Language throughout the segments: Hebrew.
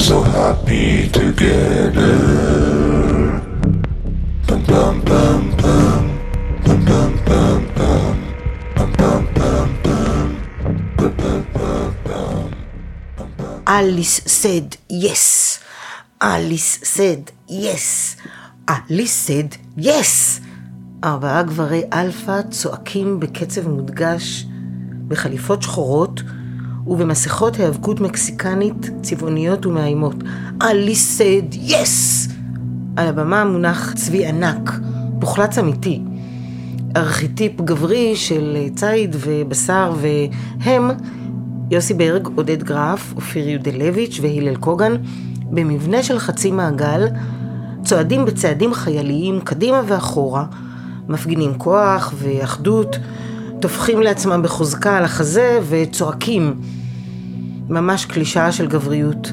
so happy together. Bum bum bum bum, bum bum bum bum, bum bum bum bum, bum bum bum bum. Alice said yes. Alice said yes. Alice said yes. ארבעה גברי אלפא צועקים בקצב מודגש, בחליפות שחורות ובמסכות היאבקות מקסיקנית, צבעוניות ומאיימות. Alice said yes! על הבמה מונח צבי ענק, מפוחלץ אמיתי. ארכיטיפ גברי של ציד ובשר והם, יוסי ברג, עודד גרף, אופיר יודלביץ' והלל קוגן, במבנה של חצי מעגל, צועדים בצעדים חייליים קדימה ואחורה, מפגינים כוח ואחדות, טופחים לעצמם בחוזקה על החזה וצועקים. ממש קלישאה של גבריות.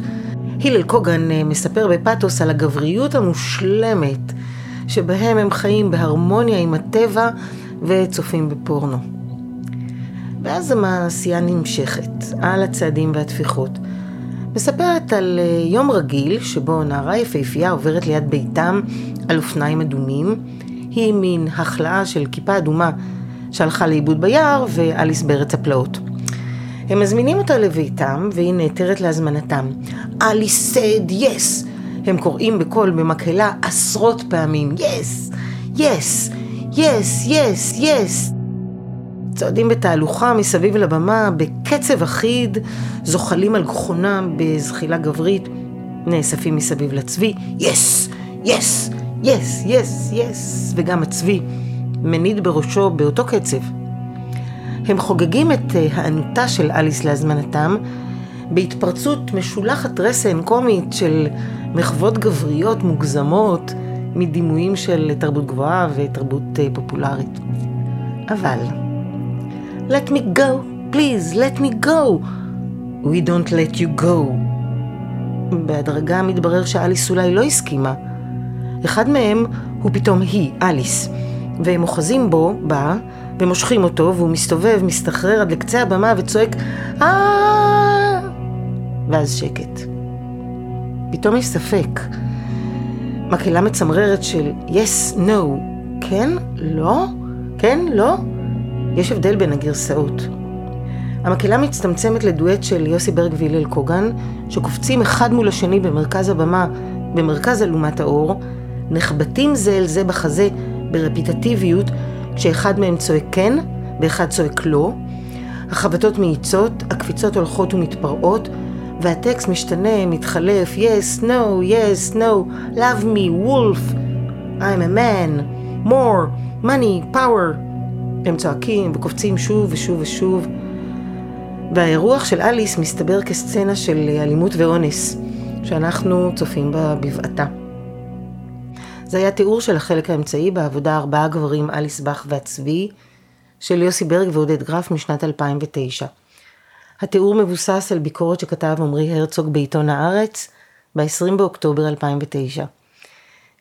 הלל קוגן אה, מספר בפתוס על הגבריות המושלמת, שבהם הם חיים בהרמוניה עם הטבע וצופים בפורנו. ואז המעשייה נמשכת, על הצעדים והטפיחות. מספרת על אה, יום רגיל שבו נערה יפהפייה עוברת ליד ביתם על אופניים אדומים. היא מין החלאה של כיפה אדומה שהלכה לאיבוד ביער ואליס בארץ הפלאות. הם מזמינים אותה לביתם והיא נעתרת להזמנתם. אליס said yes. הם קוראים בקול במקהלה עשרות פעמים yes, yes, yes, yes, yes. צועדים בתהלוכה מסביב לבמה בקצב אחיד, זוחלים על גחונם בזחילה גברית, נאספים מסביב לצבי, yes, yes, yes, yes, yes, וגם הצבי מניד בראשו באותו קצב. הם חוגגים את אה, היענותה של אליס להזמנתם בהתפרצות משולחת רסן קומית של מחוות גבריות מוגזמות מדימויים של תרבות גבוהה ותרבות אה, פופולרית. אבל Let me go, please, let me go. We don't let you go. בהדרגה מתברר שאליס אולי לא הסכימה. אחד מהם הוא פתאום היא, אליס, והם אוחזים בו, בה, ומושכים אותו, והוא מסתובב, מסתחרר עד לקצה הבמה וצועק, אה... ואז שקט. פתאום יש ספק. מקהלה מצמררת של yes, no, כן, לא, כן, לא. יש הבדל בין הגרסאות. המקהלה מצטמצמת לדואט של יוסי ברג והלל קוגן, שקופצים אחד מול השני במרכז הבמה, במרכז אלומת האור, נחבטים זה אל זה בחזה ברפיטטיביות, כשאחד מהם צועק כן ואחד צועק לא. החבטות מאיצות, הקפיצות הולכות ומתפרעות, והטקסט משתנה, מתחלף, yes, no, yes, no, love me, wolf, I'm a man, more, money, power. הם צועקים וקופצים שוב ושוב ושוב, והאירוח של אליס מסתבר כסצנה של אלימות ואונס, שאנחנו צופים בה בבעתה. זה היה תיאור של החלק האמצעי בעבודה ארבעה גברים, אליס באך והצבי, של יוסי ברג ועודד גרף משנת 2009. התיאור מבוסס על ביקורת שכתב עמרי הרצוג בעיתון הארץ ב-20 באוקטובר 2009.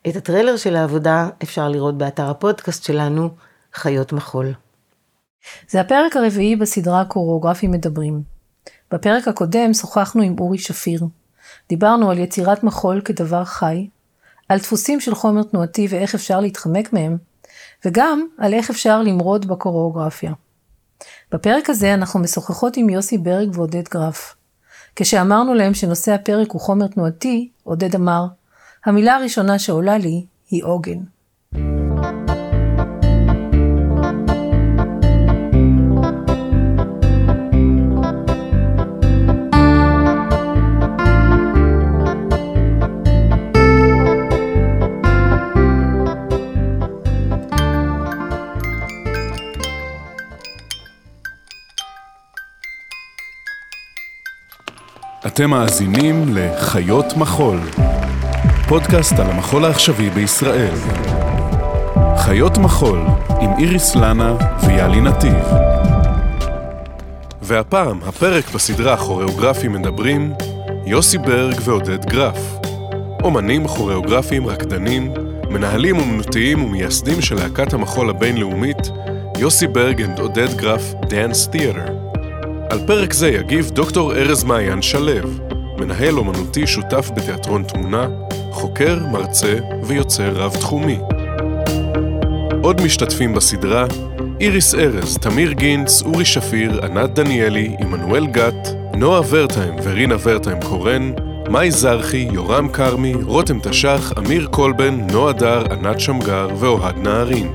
את הטריילר של העבודה אפשר לראות באתר הפודקאסט שלנו, חיות מחול. זה הפרק הרביעי בסדרה קוריאוגרפים מדברים. בפרק הקודם שוחחנו עם אורי שפיר. דיברנו על יצירת מחול כדבר חי, על דפוסים של חומר תנועתי ואיך אפשר להתחמק מהם, וגם על איך אפשר למרוד בקוריאוגרפיה. בפרק הזה אנחנו משוחחות עם יוסי ברג ועודד גרף. כשאמרנו להם שנושא הפרק הוא חומר תנועתי, עודד אמר, המילה הראשונה שעולה לי היא עוגן. אתם מאזינים לחיות מחול, פודקאסט על המחול העכשווי בישראל. חיות מחול עם איריס לנה ויאלי נתיב. והפעם, הפרק בסדרה כוריאוגרפים מדברים, יוסי ברג ועודד גרף. אומנים, כוריאוגרפים, רקדנים, מנהלים אומנותיים ומייסדים של להקת המחול הבינלאומית, יוסי ברג and עודד גרף דאנס תיאטר. על פרק זה יגיב דוקטור ארז מעיין שלו, מנהל אומנותי שותף בתיאטרון תמונה, חוקר, מרצה ויוצר רב-תחומי. עוד משתתפים בסדרה איריס ארז, תמיר גינץ, אורי שפיר, ענת דניאלי, עמנואל גת, נועה ורטהיים ורינה ורטהיים קורן, מאי זרחי, יורם כרמי, רותם תש"ח, אמיר קולבן, נועה דר, ענת שמגר ואוהד נהרין.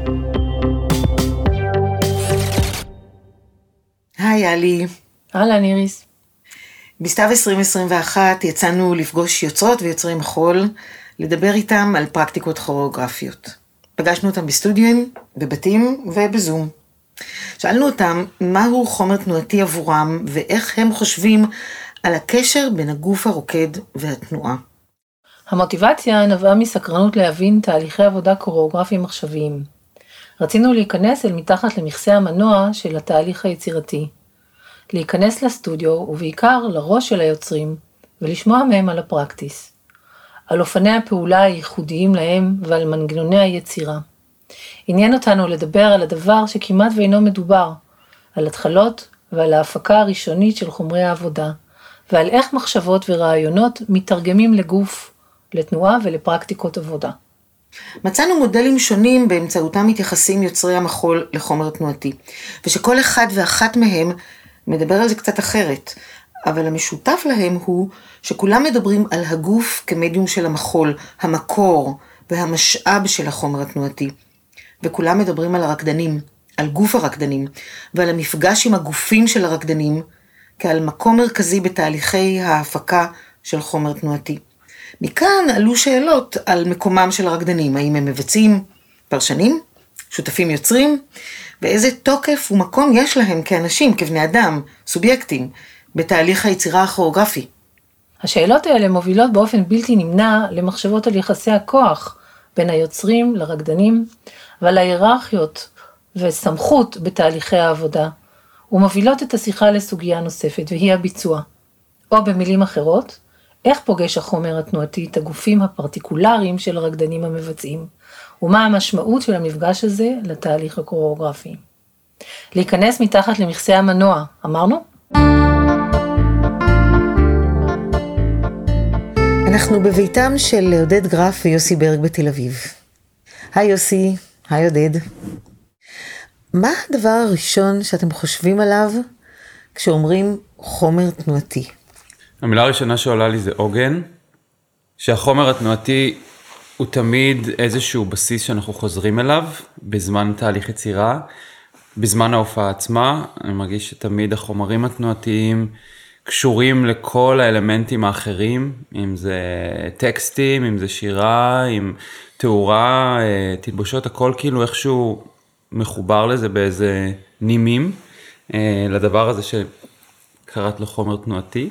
היי יאלי. אהלן איריס. בסתיו 2021 יצאנו לפגוש יוצרות ויוצרי מחול, לדבר איתם על פרקטיקות כוריאוגרפיות. פגשנו אותם בסטודיואים, בבתים ובזום. שאלנו אותם מהו חומר תנועתי עבורם ואיך הם חושבים על הקשר בין הגוף הרוקד והתנועה. המוטיבציה נבעה מסקרנות להבין תהליכי עבודה קוריאוגרפיים עכשוויים. רצינו להיכנס אל מתחת למכסה המנוע של התהליך היצירתי. להיכנס לסטודיו ובעיקר לראש של היוצרים ולשמוע מהם על הפרקטיס. על אופני הפעולה הייחודיים להם ועל מנגנוני היצירה. עניין אותנו לדבר על הדבר שכמעט ואינו מדובר, על התחלות ועל ההפקה הראשונית של חומרי העבודה, ועל איך מחשבות ורעיונות מתרגמים לגוף, לתנועה ולפרקטיקות עבודה. מצאנו מודלים שונים באמצעותם מתייחסים יוצרי המחול לחומר תנועתי, ושכל אחד ואחת מהם מדבר על זה קצת אחרת, אבל המשותף להם הוא שכולם מדברים על הגוף כמדיום של המחול, המקור והמשאב של החומר התנועתי. וכולם מדברים על הרקדנים, על גוף הרקדנים, ועל המפגש עם הגופים של הרקדנים, כעל מקום מרכזי בתהליכי ההפקה של חומר תנועתי. מכאן עלו שאלות על מקומם של הרקדנים, האם הם מבצעים, פרשנים, שותפים יוצרים, ואיזה תוקף ומקום יש להם כאנשים, כבני אדם, סובייקטים, בתהליך היצירה הכוריאוגרפי. השאלות האלה מובילות באופן בלתי נמנע למחשבות על יחסי הכוח בין היוצרים לרקדנים ועל ההיררכיות וסמכות בתהליכי העבודה, ומובילות את השיחה לסוגיה נוספת והיא הביצוע. או במילים אחרות, איך פוגש החומר התנועתי את הגופים הפרטיקולריים של הרקדנים המבצעים, ומה המשמעות של המפגש הזה לתהליך הקוריאוגרפי. להיכנס מתחת למכסה המנוע, אמרנו? אנחנו בביתם של עודד גרף ויוסי ברג בתל אביב. היי יוסי, היי עודד. מה הדבר הראשון שאתם חושבים עליו כשאומרים חומר תנועתי? המילה הראשונה שעולה לי זה עוגן, שהחומר התנועתי הוא תמיד איזשהו בסיס שאנחנו חוזרים אליו בזמן תהליך יצירה, בזמן ההופעה עצמה, אני מרגיש שתמיד החומרים התנועתיים קשורים לכל האלמנטים האחרים, אם זה טקסטים, אם זה שירה, אם תאורה, אה, תלבושות, הכל כאילו איכשהו מחובר לזה באיזה נימים, אה, לדבר הזה שקראת לו חומר תנועתי,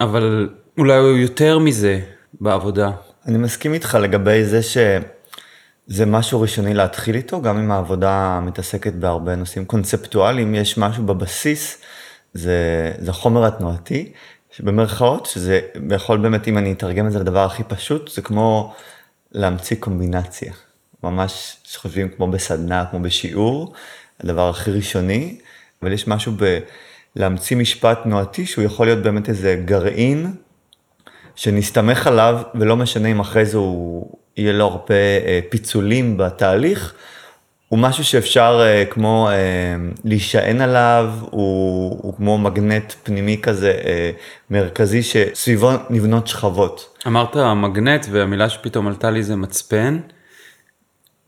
אבל אולי הוא יותר מזה בעבודה. אני מסכים איתך לגבי זה שזה משהו ראשוני להתחיל איתו, גם אם העבודה מתעסקת בהרבה נושאים קונספטואליים, יש משהו בבסיס, זה, זה חומר התנועתי, שבמרכאות, שזה יכול באמת, אם אני אתרגם את זה לדבר הכי פשוט, זה כמו להמציא קומבינציה. ממש שחושבים כמו בסדנה, כמו בשיעור, הדבר הכי ראשוני, אבל יש משהו בלהמציא משפט תנועתי שהוא יכול להיות באמת איזה גרעין שנסתמך עליו, ולא משנה אם אחרי זה הוא יהיה לו הרבה אה, פיצולים בתהליך, הוא משהו שאפשר אה, כמו אה, להישען עליו, הוא, הוא כמו מגנט פנימי כזה מרכזי שסביבו נבנות שכבות. אמרת מגנט והמילה שפתאום עלתה לי זה מצפן.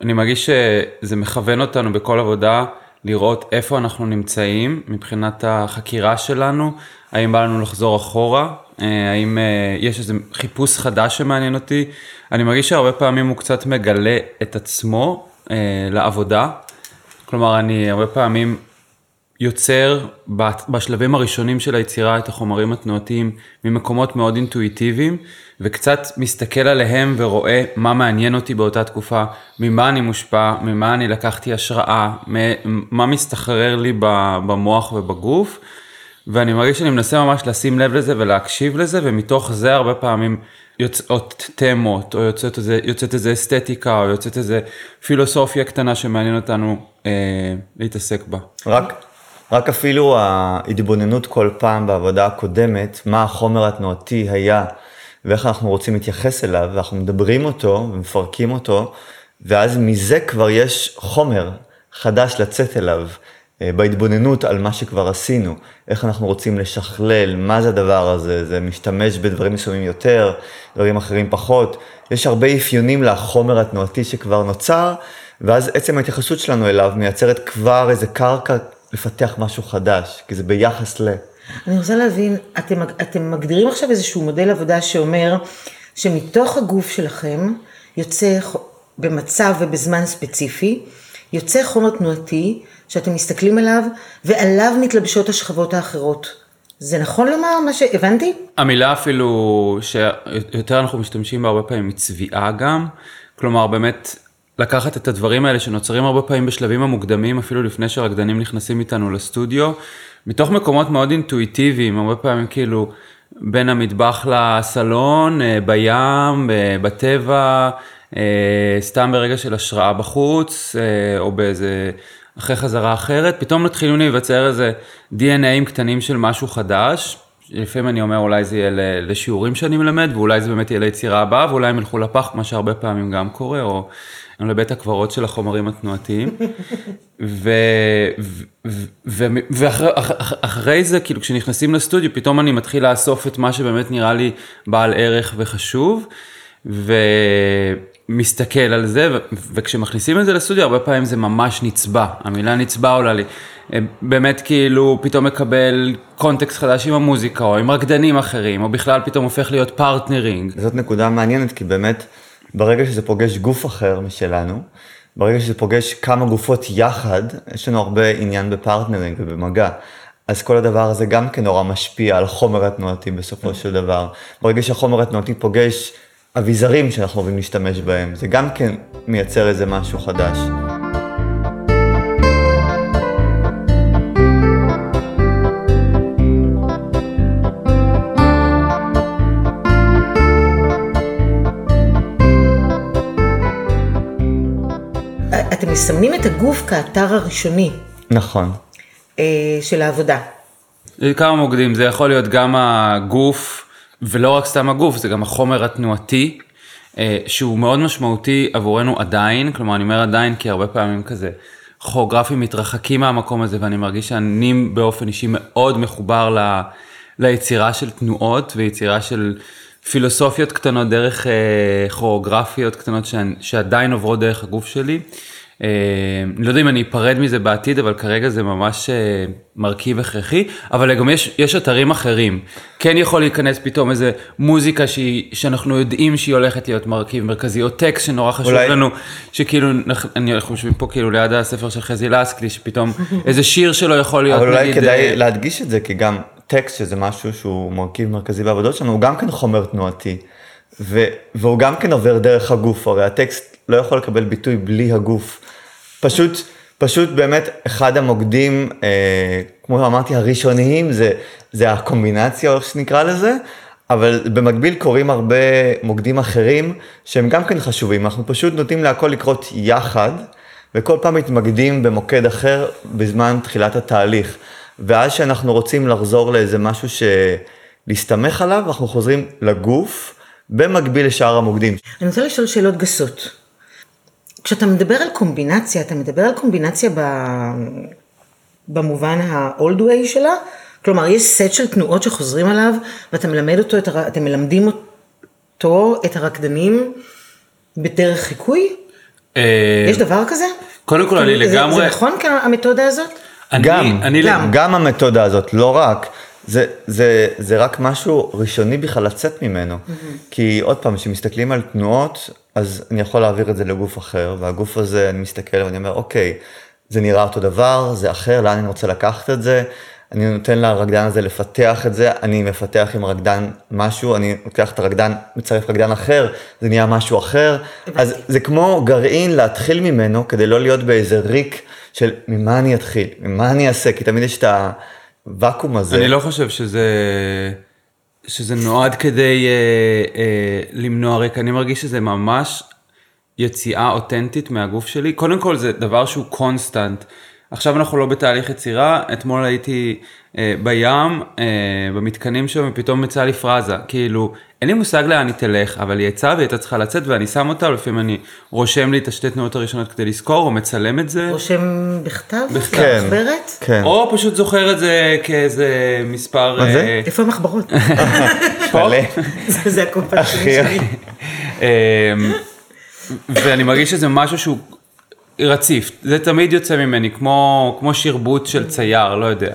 אני מרגיש שזה מכוון אותנו בכל עבודה לראות איפה אנחנו נמצאים מבחינת החקירה שלנו, האם בא לנו לחזור אחורה, אה, האם אה, יש איזה חיפוש חדש שמעניין אותי. אני מרגיש שהרבה פעמים הוא קצת מגלה את עצמו אה, לעבודה. כלומר, אני הרבה פעמים יוצר בשלבים הראשונים של היצירה את החומרים התנועתיים ממקומות מאוד אינטואיטיביים, וקצת מסתכל עליהם ורואה מה מעניין אותי באותה תקופה, ממה אני מושפע, ממה אני לקחתי השראה, מה מסתחרר לי במוח ובגוף, ואני מרגיש שאני מנסה ממש לשים לב לזה ולהקשיב לזה, ומתוך זה הרבה פעמים יוצאות תמות, או יוצאת איזה, יוצאת איזה אסתטיקה, או יוצאת איזה פילוסופיה קטנה שמעניין אותנו אה, להתעסק בה. רק, רק אפילו ההתבוננות כל פעם בעבודה הקודמת, מה החומר התנועתי היה, ואיך אנחנו רוצים להתייחס אליו, ואנחנו מדברים אותו ומפרקים אותו, ואז מזה כבר יש חומר חדש לצאת אליו. אה, בהתבוננות על מה שכבר עשינו, איך אנחנו רוצים לשכלל, מה זה הדבר הזה, זה משתמש בדברים מסוימים יותר, דברים אחרים פחות, יש הרבה אפיונים לחומר התנועתי שכבר נוצר, ואז עצם ההתייחסות שלנו אליו מייצרת כבר איזה קרקע לפתח משהו חדש, כי זה ביחס ל... אני רוצה להבין, אתם, אתם מגדירים עכשיו איזשהו מודל עבודה שאומר שמתוך הגוף שלכם יוצא במצב ובזמן ספציפי, יוצא חומר תנועתי שאתם מסתכלים עליו, ועליו מתלבשות השכבות האחרות. זה נכון לומר מה שהבנתי? המילה אפילו שיותר אנחנו משתמשים בה הרבה פעמים היא צביעה גם, כלומר באמת לקחת את הדברים האלה שנוצרים הרבה פעמים בשלבים המוקדמים, אפילו לפני שהרקדנים נכנסים איתנו לסטודיו, מתוך מקומות מאוד אינטואיטיביים, הרבה פעמים כאילו בין המטבח לסלון, אה, בים, אה, בטבע, אה, סתם ברגע של השראה בחוץ, או באיזה אחרי חזרה אחרת, פתאום מתחילים להיווצר איזה DNAים קטנים של משהו חדש. לפעמים אני אומר אולי זה יהיה לשיעורים שאני מלמד, ואולי זה באמת יהיה ליצירה הבאה, ואולי הם ילכו לפח, מה שהרבה פעמים גם קורה, או לבית הקברות של החומרים התנועתיים. ואחרי זה, כאילו כשנכנסים לסטודיו, פתאום אני מתחיל לאסוף את מה שבאמת נראה לי בעל ערך וחשוב. מסתכל על זה, וכשמכניסים את זה לסטודיו, הרבה פעמים זה ממש נצבע, המילה נצבע עולה לי. אה, באמת כאילו פתאום מקבל קונטקסט חדש עם המוזיקה, או עם רקדנים אחרים, או בכלל פתאום הופך להיות partnering. זאת נקודה מעניינת, כי באמת, ברגע שזה פוגש גוף אחר משלנו, ברגע שזה פוגש כמה גופות יחד, יש לנו הרבה עניין ב partnering ובמגע. אז כל הדבר הזה גם כן נורא משפיע על חומר התנועתי בסופו של דבר. ברגע שהחומר התנועתי פוגש אביזרים שאנחנו אוהבים להשתמש בהם, זה גם כן מייצר איזה משהו חדש. אתם מסמנים את הגוף כאתר הראשוני. נכון. אה, של העבודה. כמה מוקדים, זה יכול להיות גם הגוף, ולא רק סתם הגוף, זה גם החומר התנועתי, אה, שהוא מאוד משמעותי עבורנו עדיין, כלומר אני אומר עדיין כי הרבה פעמים כזה כוריאוגרפים מתרחקים מהמקום הזה ואני מרגיש שאני באופן אישי מאוד מחובר ל, ליצירה של תנועות ויצירה של פילוסופיות קטנות דרך כוריאוגרפיות אה, קטנות שעדיין עוברות דרך הגוף שלי. אני אה, לא יודע אם אני אפרד מזה בעתיד, אבל כרגע זה ממש אה, מרכיב הכרחי, אבל גם יש, יש אתרים אחרים. כן יכול להיכנס פתאום איזה מוזיקה שהיא, שאנחנו יודעים שהיא הולכת להיות מרכיב מרכזי, או טקסט שנורא חשוב אולי... לנו, שכאילו, אני, אנחנו יושבים פה כאילו ליד הספר של חזי לסקלי, שפתאום איזה שיר שלו יכול להיות, אבל אולי כדאי אה, להדגיש את זה, כי גם טקסט, שזה משהו שהוא מרכיב מרכזי בעבודות שלנו, הוא גם כן חומר תנועתי. ו, והוא גם כן עובר דרך הגוף, הרי הטקסט לא יכול לקבל ביטוי בלי הגוף. פשוט, פשוט באמת אחד המוקדים, אה, כמו שאמרתי, הראשוניים, זה, זה הקומבינציה, או איך שנקרא לזה, אבל במקביל קורים הרבה מוקדים אחרים שהם גם כן חשובים, אנחנו פשוט נוטים להכל לקרות יחד, וכל פעם מתמקדים במוקד אחר בזמן תחילת התהליך. ואז שאנחנו רוצים לחזור לאיזה משהו שלהסתמך עליו, אנחנו חוזרים לגוף, במקביל לשאר המוקדים. אני רוצה לשאול שאלות גסות. כשאתה מדבר על קומבינציה, אתה מדבר על קומבינציה ב... במובן ה-old way שלה? כלומר, יש סט של תנועות שחוזרים עליו, ואתה מלמד אותו, את הר... אתם מלמדים אותו, את הרקדנים, בדרך חיקוי? אה, יש דבר כזה? קודם כל, אני לגמרי... זה נכון המתודה הזאת? גם, גם. גם המתודה הזאת, לא רק. זה, זה, זה רק משהו ראשוני בכלל לצאת ממנו. Mm-hmm. כי עוד פעם, כשמסתכלים על תנועות, אז אני יכול להעביר את זה לגוף אחר, והגוף הזה, אני מסתכל ואני אומר, אוקיי, זה נראה אותו דבר, זה אחר, לאן אני רוצה לקחת את זה, אני נותן לרקדן הזה לפתח את זה, אני מפתח עם רקדן משהו, אני לוקח את הרקדן, מצרף רקדן אחר, זה נהיה משהו אחר. אז זה כמו גרעין להתחיל ממנו, כדי לא להיות באיזה ריק של ממה אני אתחיל, ממה אני אעשה, כי תמיד יש את הוואקום הזה. אני לא חושב שזה, שזה נועד כדי אה, אה, למנוע ריק, אני מרגיש שזה ממש יציאה אותנטית מהגוף שלי. קודם כל זה דבר שהוא קונסטנט. עכשיו אנחנו לא בתהליך יצירה, אתמול הייתי אה, בים, אה, במתקנים שם, ופתאום יצאה לי פרזה, כאילו, אין לי מושג לאן היא תלך, אבל היא יצאה והיא הייתה צריכה לצאת, ואני שם אותה, לפעמים אני רושם לי את השתי תנועות הראשונות כדי לזכור, או מצלם את זה, רושם בכתב? בכתב. כן, מחברת? כן. או פשוט זוכר את זה כאיזה מספר... מה זה? אה, איפה המחברות? פה. זה זה הקופה שלי. אמ, ואני מרגיש שזה משהו שהוא רציף, זה תמיד יוצא ממני, כמו, כמו שרבוט של צייר, לא יודע.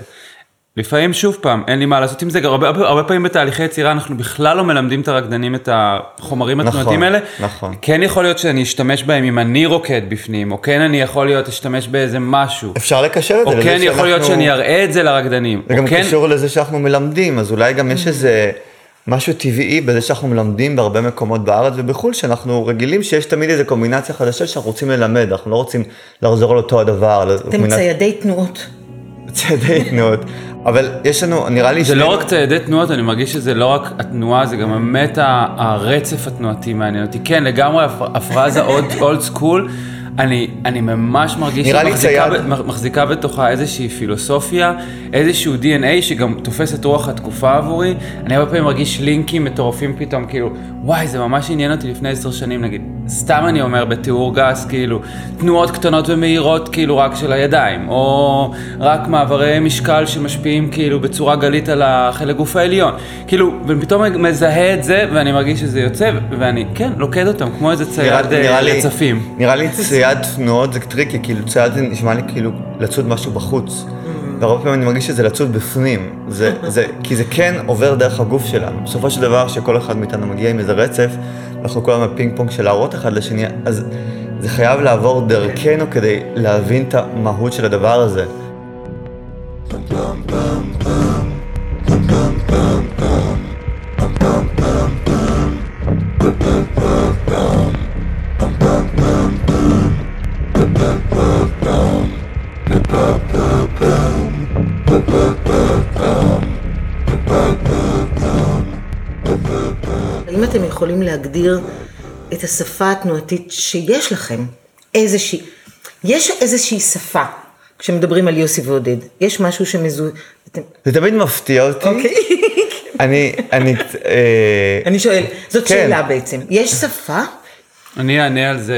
לפעמים שוב פעם, אין לי מה לעשות עם זה, הרבה, הרבה, הרבה פעמים בתהליכי יצירה אנחנו בכלל לא מלמדים את הרקדנים את החומרים נכון, התנועתיים האלה. נכון. כן יכול להיות שאני אשתמש בהם אם אני רוקד בפנים, או כן אני יכול להיות אשתמש באיזה משהו. אפשר לקשר את או זה לזה כן יכול להיות שאנחנו- שאני אראה את זה לרקדנים. זה או גם כן... קשור לזה שאנחנו מלמדים, אז אולי גם יש איזה משהו טבעי בזה שאנחנו מלמדים בהרבה מקומות בארץ ובחו"ל, שאנחנו רגילים שיש תמיד איזה קומבינציה חדשה שאנחנו רוצים ללמד, אנחנו לא רוצים לחזור על אותו הדבר. אתם ציידי תנועות. ציידי תנועות, אבל יש לנו, נראה לי זה לא שנינו- רק ציידי תנועות, אני מרגיש שזה לא רק התנועה, זה גם באמת הרצף התנועתי מעניין אותי. כן, לגמרי הפ- הפרזה אולד סקול. אני, אני ממש מרגיש נראה לי מחזיקה, צייד. ב- מחזיקה בתוכה איזושהי פילוסופיה, איזשהו DNA שגם תופס את רוח התקופה עבורי. אני הרבה פעמים מרגיש links מטורפים פתאום, כאילו, וואי, זה ממש עניין אותי לפני עשר שנים, נגיד, סתם אני אומר בתיאור גס, כאילו, תנועות קטנות ומהירות, כאילו, רק של הידיים, או רק מעברי משקל שמשפיעים, כאילו, בצורה גלית על החלק גוף העליון. כאילו, ופתאום מזהה את זה, ואני מרגיש שזה יוצא, ואני, כן, לוכד אותם, כמו איזה צייד אה, רצפים. נראה לי צייד תנועות זה טריקי, כאילו צייד זה נשמע לי כאילו לצוד משהו בחוץ. והרבה פעמים אני מרגיש שזה לצוד בפנים, זה, זה, כי זה כן עובר דרך הגוף שלנו. בסופו של דבר, שכל אחד מאיתנו מגיע עם איזה רצף, אנחנו כל הזמן בפינג פונג של להראות אחד לשני, אז זה חייב לעבור דרכנו כדי להבין את המהות של הדבר הזה. האם להגדיר את השפה התנועתית שיש לכם? איזושהי, יש איזושהי שפה כשמדברים על יוסי ועודד. יש משהו שמזוהה... אתם- זה תמיד מפתיע אותי. אוקיי. אני, אני, אה, אני שואל, זאת כן. שאלה בעצם. יש שפה? אני אענה על זה,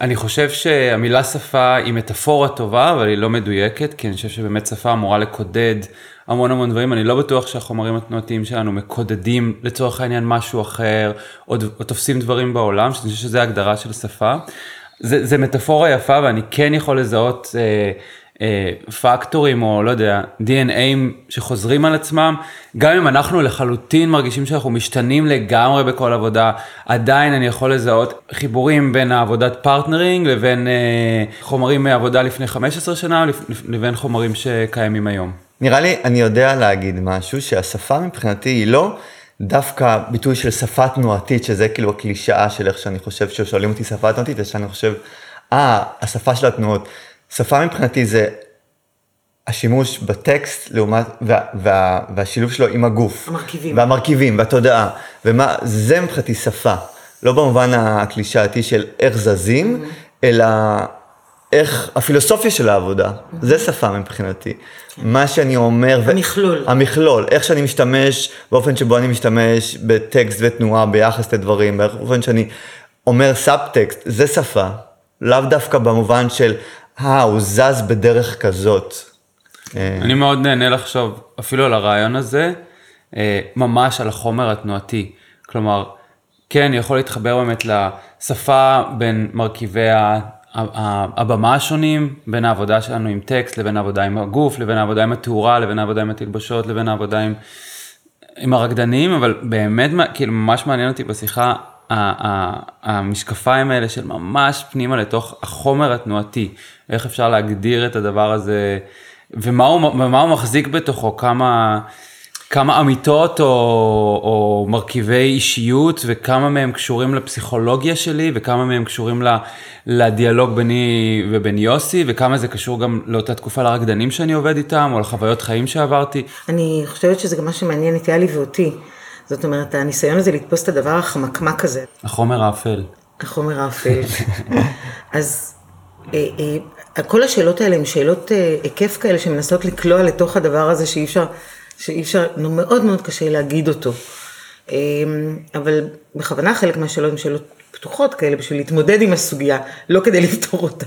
אני חושב שהמילה שפה היא מטאפורה טובה, אבל היא לא מדויקת, כי אני חושב שבאמת שפה אמורה לקודד המון המון דברים, אני לא בטוח שהחומרים התנועתיים שלנו מקודדים לצורך העניין משהו אחר, או, או תופסים דברים בעולם, שאני חושב שזה ההגדרה של שפה. זה, זה מטאפורה יפה, ואני כן יכול לזהות אה, אה, פקטורים, או לא יודע, DNA ים שחוזרים על עצמם, גם אם אנחנו לחלוטין מרגישים שאנחנו משתנים לגמרי בכל עבודה, עדיין אני יכול לזהות חיבורים בין העבודת partnering לבין אה, חומרים מעבודה לפני 15 שנה, לבין חומרים שקיימים היום. נראה לי, אני יודע להגיד משהו, שהשפה מבחינתי היא לא דווקא ביטוי של שפה תנועתית, שזה כאילו הקלישאה של איך שאני חושב ששואלים אותי שפה תנועתית, אז שאני חושב, אה, השפה של התנועות. שפה מבחינתי זה השימוש בטקסט לעומת, וה, וה, והשילוב שלו עם הגוף. המרכיבים. והמרכיבים, והתודעה. ומה, זה מבחינתי שפה. לא במובן הקלישאתי של איך זזים, אלא איך הפילוסופיה של העבודה. זה שפה מבחינתי. מה שאני אומר... ו- המכלול. המכלול, איך שאני משתמש, באופן שבו אני משתמש בטקסט ותנועה ביחס לדברים, באופן שאני אומר סאבטקסט, זה שפה. לאו דווקא במובן של, אה, הוא זז בדרך כזאת. אה, אני מאוד נהנה לחשוב אפילו על הרעיון הזה, אה, ממש על החומר התנועתי. כלומר, כן, אני יכול להתחבר באמת לשפה בין מרכיבי ה- הבמה השונים, בין העבודה שלנו עם טקסט, לבין העבודה עם הגוף, לבין העבודה עם התאורה, לבין העבודה עם התלבשות, לבין העבודה עם, עם הרקדנים, אבל באמת, כאילו, ממש מעניין אותי בשיחה המשקפיים האלה של ממש פנימה לתוך החומר התנועתי, איך אפשר להגדיר את הדבר הזה, ומה הוא, ומה הוא מחזיק בתוכו, כמה, כמה אמיתות או, או מרכיבי אישיות, וכמה מהם קשורים לפסיכולוגיה שלי, וכמה מהם קשורים ל, לדיאלוג ביני ובין יוסי, וכמה זה קשור גם לאותה תקופה לרקדנים שאני עובד איתם, או לחוויות חיים שעברתי. אני חושבת שזה גם מה שמעניין את יאלי ואותי. זאת אומרת, הניסיון הזה לתפוס את הדבר החמקמק הזה, החומר האפל. החומר האפל. אז אה, אה, כל השאלות האלה הן שאלות אה, היקף כאלה שמנסות לקלוע לתוך הדבר הזה שאי אפשר, שאי אפשר, נו, מאוד מאוד קשה להגיד אותו. אה, אבל בכוונה חלק מהשאלות הן שאלות פתוחות כאלה בשביל להתמודד עם הסוגיה, לא כדי לפתור אותה.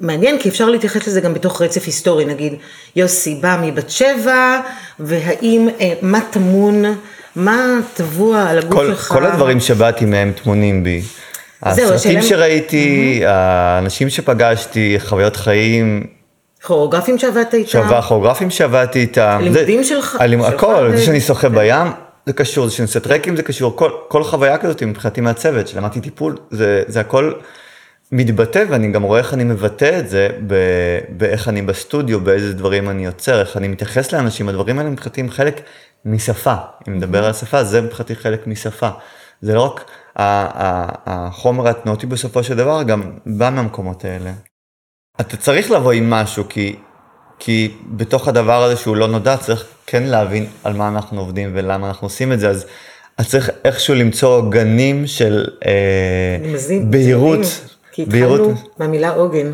מעניין כי אפשר להתייחס לזה גם בתוך רצף היסטורי, נגיד יוסי בא מבת שבע, והאם, אה, מה טמון, מה טבוע על הגוף כל, שלך. כל הדברים שבאתי מהם טמונים בי. הסרטים השאלה- שראיתי, האנשים שפגשתי, חוויות חיים, כוריאוגרפים שעבדת איתם. עכשיו הכוריאוגרפים שעבדתי איתם. הלימודים זה- שלך- הלימ- הכל, זה שאני שוחה בים, זה קשור, זה שאני עושה טרקים זה קשור, כל, כל חוויה כזאת מבחינתי מהצוות, שלמדתי טיפול, זה, זה הכל מתבטא ואני גם רואה איך אני מבטא את זה, ב, באיך אני בסטודיו, באיזה דברים אני יוצר, איך אני מתייחס לאנשים, הדברים האלה מבחינתי הם חלק משפה, אם נדבר על שפה, זה מבחינתי חלק משפה. זה לא רק החומר התנועתי בסופו של דבר, גם בא מהמקומות האלה. אתה צריך לבוא עם משהו, כי, כי בתוך הדבר הזה שהוא לא נודע, צריך כן להבין על מה אנחנו עובדים ולמה אנחנו עושים את זה, אז אתה צריך איכשהו למצוא גנים של אה, מזין- בהירות. כי התחלנו בהירות, מהמילה עוגן.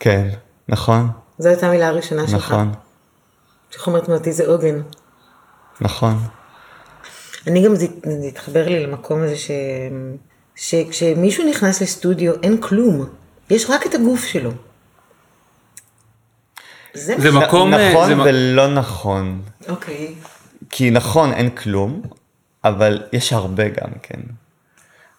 כן, נכון, זו הייתה המילה הראשונה שלך. נכון, שחומר תנועתי זה עוגן. נכון. אני גם, זה זה התחבר לי למקום הזה ש... שכשמישהו נכנס לסטודיו אין כלום, יש רק את הגוף שלו. זה זה מה מקום... אה, נכון זה ולא נכון. אוקיי. כי נכון, אין כלום, אבל יש הרבה גם כן.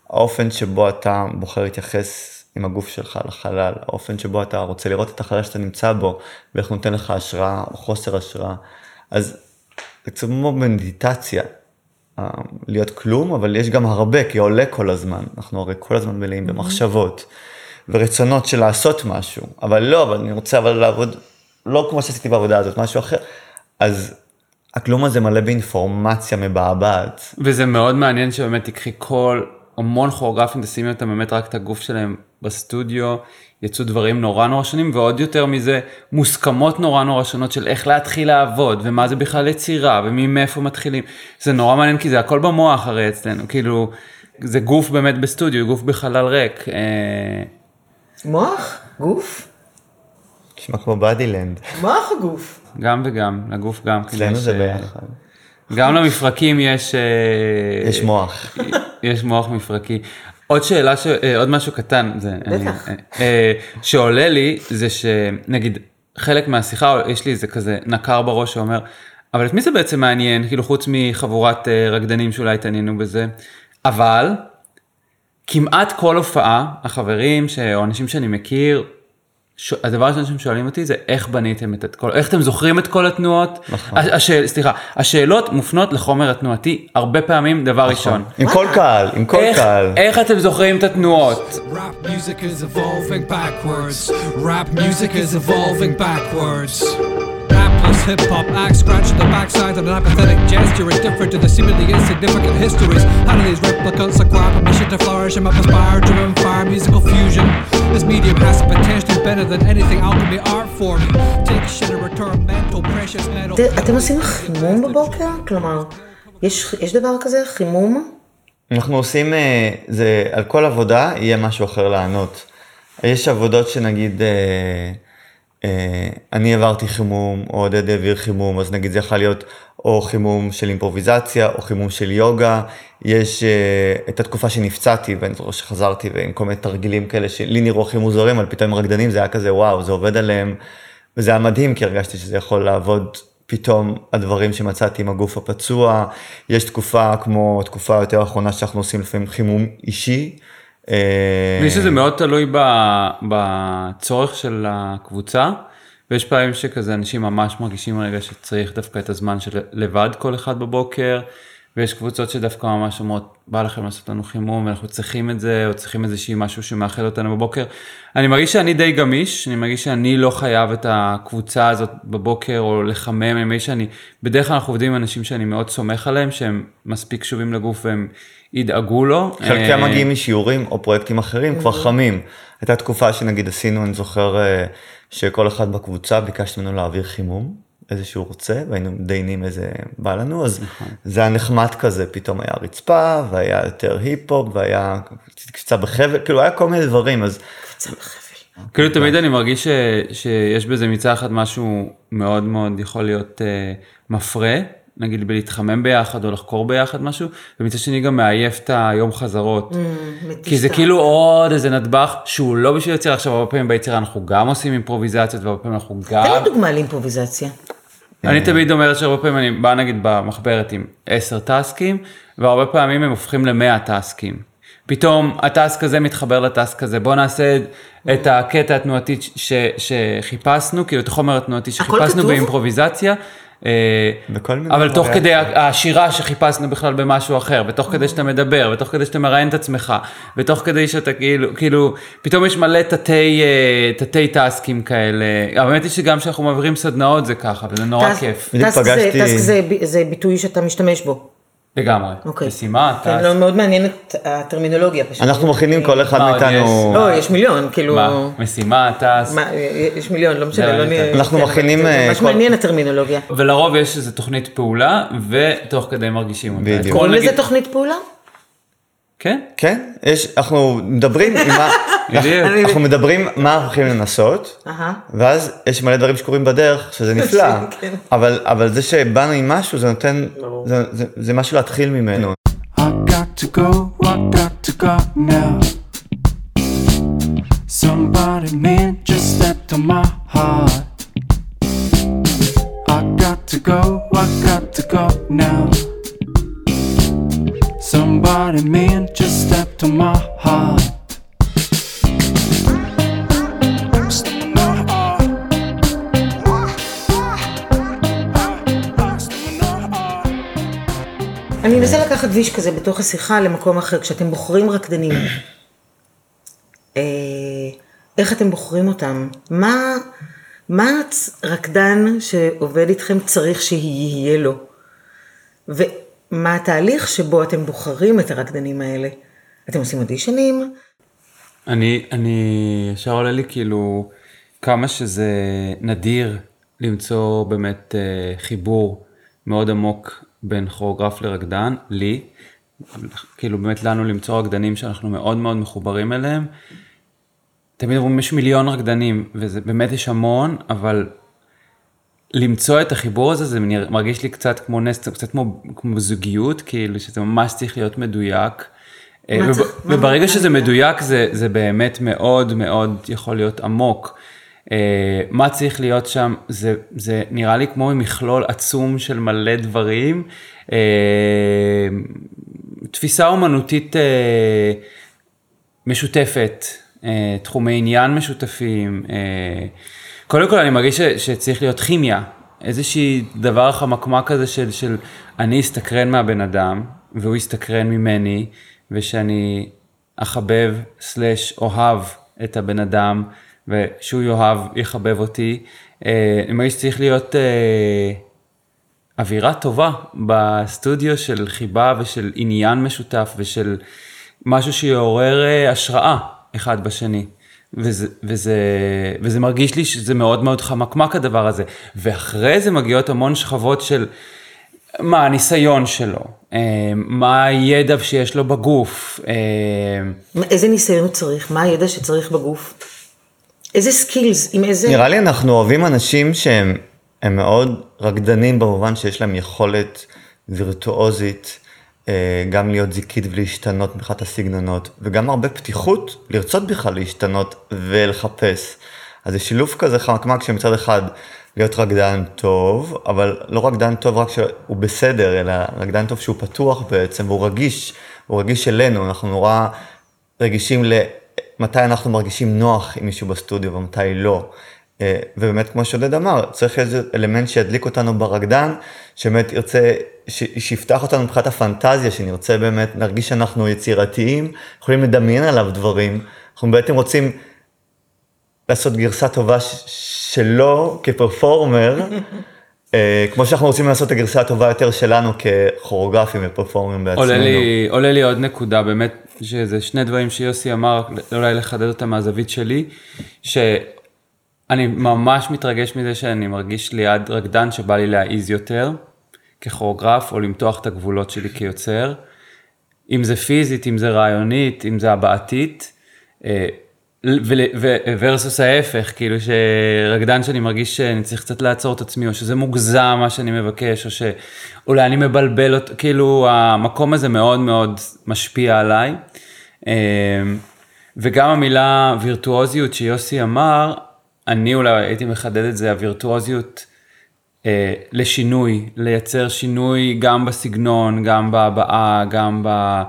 האופן שבו אתה בוחר להתייחס עם הגוף שלך לחלל, האופן שבו אתה רוצה לראות את החלל שאתה נמצא בו, ואיך הוא נותן לך השראה או חוסר השראה. אז זה קצת כמו במדיטציה, אה, להיות כלום, אבל יש גם הרבה, כי עולה כל הזמן. אנחנו הרי כל הזמן מלאים במחשבות ורצונות של לעשות משהו, אבל לא, אבל אני רוצה אבל לעבוד, לא כמו שעשיתי בעבודה הזאת, משהו אחר. אז הכלום הזה מלא באינפורמציה מבעבעת. וזה מאוד מעניין שבאמת תיקחי כל, המון כוריאוגרפים, תשימי אותם באמת רק את הגוף שלהם בסטודיו, יצאו דברים נורא נורא שונים, ועוד יותר מזה, מוסכמות נורא נורא שונות של איך להתחיל לעבוד, ומה זה בכלל יצירה, ומאיפה מתחילים. זה נורא מעניין כי זה הכל במוח הרי אצלנו, כאילו, זה גוף באמת בסטודיו, גוף בחלל ריק. אה, מוח? גוף? נשמע כמו בדילנד. מוח או גוף? גם וגם, לגוף גם. אצלנו זה אה, ביחד. גם למפרקים יש... אה, יש מוח. יש מוח מפרקי. עוד שאלה, ש... אה, עוד משהו קטן, זה, בטח. אני, שעולה לי זה שנגיד חלק מהשיחה יש לי איזה כזה נקר בראש שאומר אבל את מי זה בעצם מעניין כאילו חוץ מחבורת רקדנים שאולי התעניינו בזה אבל כמעט כל הופעה החברים ש... או אנשים שאני מכיר ש... הדבר הראשון שהם שואלים אותי זה איך בניתם את כל, איך אתם זוכרים את כל התנועות, נכון. הש... הש... סליחה, השאלות מופנות לחומר התנועתי הרבה פעמים דבר ראשון. עם כל קהל, עם כל איך, קהל. איך אתם זוכרים את התנועות? Rap music is evolving backwards. Hip hop acts scratch the backside of an apathetic gesture indifferent to the seemingly insignificant histories. How do these replicants acquire permission to flourish and aspire to inspire musical fusion? This medium has the potential better than anything alchemy art form. Take shit and return mental precious metal. אתם עושים חימום בבוקר? כלומר, יש יש דבר כזה? חימום? אנחנו עושים, אה, זה, על כל עבודה יהיה משהו אחר לענות. יש עבודות שנגיד, אה, אה, אני העברתי חימום, או עודד העביר חימום, אז נגיד זה יכול להיות או חימום של אימפרוביזציה, או חימום של יוגה. יש אה, את התקופה שנפצעתי, ואני זוכר שחזרתי, ועם כל מיני תרגילים כאלה שלי נראו הכי מוזרים, אבל פתאום רקדנים זה היה כזה, וואו, זה עובד עליהם. וזה היה מדהים, כי הרגשתי שזה יכול לעבוד פתאום הדברים שמצאתי עם הגוף הפצוע. יש תקופה כמו תקופה יותר אחרונה שאנחנו עושים לפעמים חימום אישי. אה, אני חושב שזה מאוד תלוי בצורך של הקבוצה, ויש פעמים שכזה אנשים ממש מרגישים רגע שצריך דווקא את הזמן של לבד כל אחד בבוקר, ויש קבוצות שדווקא ממש אומרות, בא לכם לעשות לנו חימום, ואנחנו צריכים את זה, או צריכים איזושהי משהו שמאחד אותנו בבוקר. אני מרגיש שאני די גמיש, אני מרגיש שאני לא חייב את הקבוצה הזאת בבוקר, או לחמם, אני מרגיש שאני, בדרך כלל אנחנו עובדים עם אנשים שאני מאוד סומך עליהם, שהם מספיק קשובים לגוף והם ידאגו לו. חלקם אה, מגיעים משיעורים או פרויקטים אחרים, כבר חמים. הייתה תקופה שנגיד עשינו, אני זוכר אה, שכל אחד בקבוצה ביקשנו ממנו להעביר חימום, איזה שהוא רוצה, והיינו דיינים איזה בא לנו, אז זה היה נחמד כזה, פתאום היה רצפה, והיה יותר היפ-הופ, והיה קצת בחבל, כאילו היה כל מיני דברים, אז קצת בחבל. כאילו תמיד אני מרגיש ש, שיש בזה מצד אחד משהו מאוד מאוד יכול להיות אה, מפרה, נגיד בלהתחמם ביחד או לחקור ביחד משהו, ומצד שני גם מעייף את היום חזרות. כי זה כאילו עוד איזה נדבך שהוא לא בשביל יצירה, עכשיו הרבה פעמים ביצירה אנחנו גם עושים אימפרוביזציות והרבה פעמים אנחנו גם... תן לי דוגמה לאימפרוביזציה. אני תמיד אומר שהרבה פעמים אני בא נגיד במחברת עם 10 טסקים, והרבה פעמים הם הופכים ל-100 טסקים. פתאום הטסק הזה מתחבר לטסק הזה, בוא נעשה את הקטע התנועתי ש, שחיפשנו, כאילו את החומר התנועתי שחיפשנו כתוב? באימפרוביזציה. אה, אבל תוך. כדי השירה שחיפשנו בכלל במשהו אחר, ותוך כדי שאתה מדבר, ותוך כדי שאתה מראיין את עצמך, ותוך כדי שאתה כאילו, כאילו, פתאום יש מלא תתי, אה, תתי טסקים כאלה. האמת היא שגם כשאנחנו מעבירים סדנאות זה ככה, וזה נורא כיף. טסק זה ביטוי שאתה משתמש בו. לגמרי. אוקיי. משימה, כן, טס. לא, מאוד מעניינת הטרמינולוגיה פשוט. אנחנו מכינים כל אחד מה מאיתנו, לא, יש מיליון, כאילו... מה? משימה, טס. מה, יש מיליון, לא משנה, לא אני נהיה... אנחנו כן, מכינים, זה אה, ממש כל- מעניין הטרמינולוגיה. ולרוב יש איזו תוכנית פעולה, ותוך כדי מרגישים אותה. בדיוק. קוראים לזה תוכנית פעולה? כן? כן, יש, אנחנו מדברים עם מה. אנחנו- אנחנו מדברים מה אנחנו הולכים לנסות. ואז יש מלא דברים שקורים בדרך, שזה נפלא, כן. אבל, אבל זה שבאנו עם משהו, זה נותן, זה, זה, זה משהו להתחיל ממנו. I got to go, I got to go now. Somebody man just stepped on my heart. I got to go, I got to go now. Somebody man just stepped on my heart. אני אנסה לקחת ויש כזה בתוך השיחה למקום אחר, כשאתם בוחרים רקדנים. אה, איך אתם בוחרים אותם? מה, מה רקדן שעובד איתכם צריך שיהיה לו? ומה התהליך שבו אתם בוחרים את הרקדנים האלה? אתם עושים אודישנים? אני, אני, ישר עולה לי כאילו כמה שזה נדיר למצוא באמת אה, חיבור מאוד עמוק בין כוריאוגרף לרקדן, לי, כאילו באמת לנו למצוא רקדנים שאנחנו מאוד מאוד מחוברים אליהם. תמיד אומרים יש מיליון רקדנים, וזה באמת יש המון, אבל למצוא את החיבור הזה, זה מרגיש לי קצת כמו נס, קצת כמו, כמו זוגיות, כאילו שזה ממש צריך להיות מדויק. אה, וברגע שזה מדויק? זה, זה באמת מאוד מאוד יכול להיות עמוק. אה, מה צריך להיות שם, זה, זה נראה לי כמו מכלול עצום של מלא דברים. אה, תפיסה אומנותית משותפת, תחומי עניין משותפים. קודם כל אני מרגיש ש, שצריך להיות כימיה, איזושהי דבר חמקמק כזה של, של אני אסתקרן מהבן אדם והוא יסתקרן ממני ושאני אחבב סלש אוהב את הבן אדם ושהוא יאהב יחבב אותי. אה, אני מרגיש שצריך להיות אה, אווירה טובה בסטודיו של חיבה ושל עניין משותף ושל משהו שיעורר אה, השראה אחד בשני. וזה, וזה, וזה מרגיש לי שזה מאוד מאוד חמקמק הדבר הזה. ואחרי זה מגיעות המון שכבות של מה הניסיון שלו, אה, מה הידע שיש לו בגוף. אה, איזה ניסיון הוא צריך? מה הידע שצריך בגוף? איזה skills? עם איזה... נראה לי אנחנו אוהבים אנשים שהם הם מאוד רקדנים במובן שיש להם יכולת וירטואוזית, גם להיות זיקית ולהשתנות מבחינת הסגנונות, וגם הרבה פתיחות לרצות בכלל להשתנות ולחפש. אז זה שילוב כזה חמקמק שמצד אחד להיות רקדן טוב, אבל לא רקדן טוב רק שהוא בסדר, אלא רקדן טוב שהוא פתוח בעצם, והוא רגיש, הוא רגיש אלינו, אנחנו נורא רגישים ל... מתי אנחנו מרגישים נוח עם מישהו בסטודיו ומתי לא. אה, ובאמת, כמו שעודד אמר, צריך איזה אלמנט שידליק אותנו ברקדן, שבאמת ירצה, ש- שיפתח אותנו מבחינת הפנטזיה, שנרצה באמת, נרגיש שאנחנו יצירתיים, יכולים לדמיין עליו דברים. אנחנו בעצם רוצים לעשות גרסה טובה ש- שלו כפרפורמר, אה, כמו שאנחנו רוצים לעשות את הגרסה הטובה יותר שלנו ככוריאוגרפים ופרפורמרים בעצמנו. עולה לי, עולה לי עוד נקודה, באמת, שזה שני דברים שיוסי אמר, אולי לחדד אותם מהזווית שלי, שאני ממש מתרגש מזה שאני מרגיש ליד רקדן שבא לי להעיז יותר, ככוריאוגרף, או למתוח את הגבולות שלי כיוצר, אם זה פיזית, אם זה רעיונית, אם זה הבעתית, אה, ורסוס ההפך, כאילו שרקדן שאני מרגיש שאני צריך קצת לעצור את עצמי, או שזה מוגזם מה שאני מבקש, או שאולי אני מבלבל כאילו המקום הזה מאוד מאוד משפיע עליי. אה, וגם המילה וירטואוזיות שיוסי אמר, אני אולי הייתי מחדד את זה, הווירטואוזיות לשינוי, לייצר שינוי גם בסגנון, גם בהבעה, גם ב...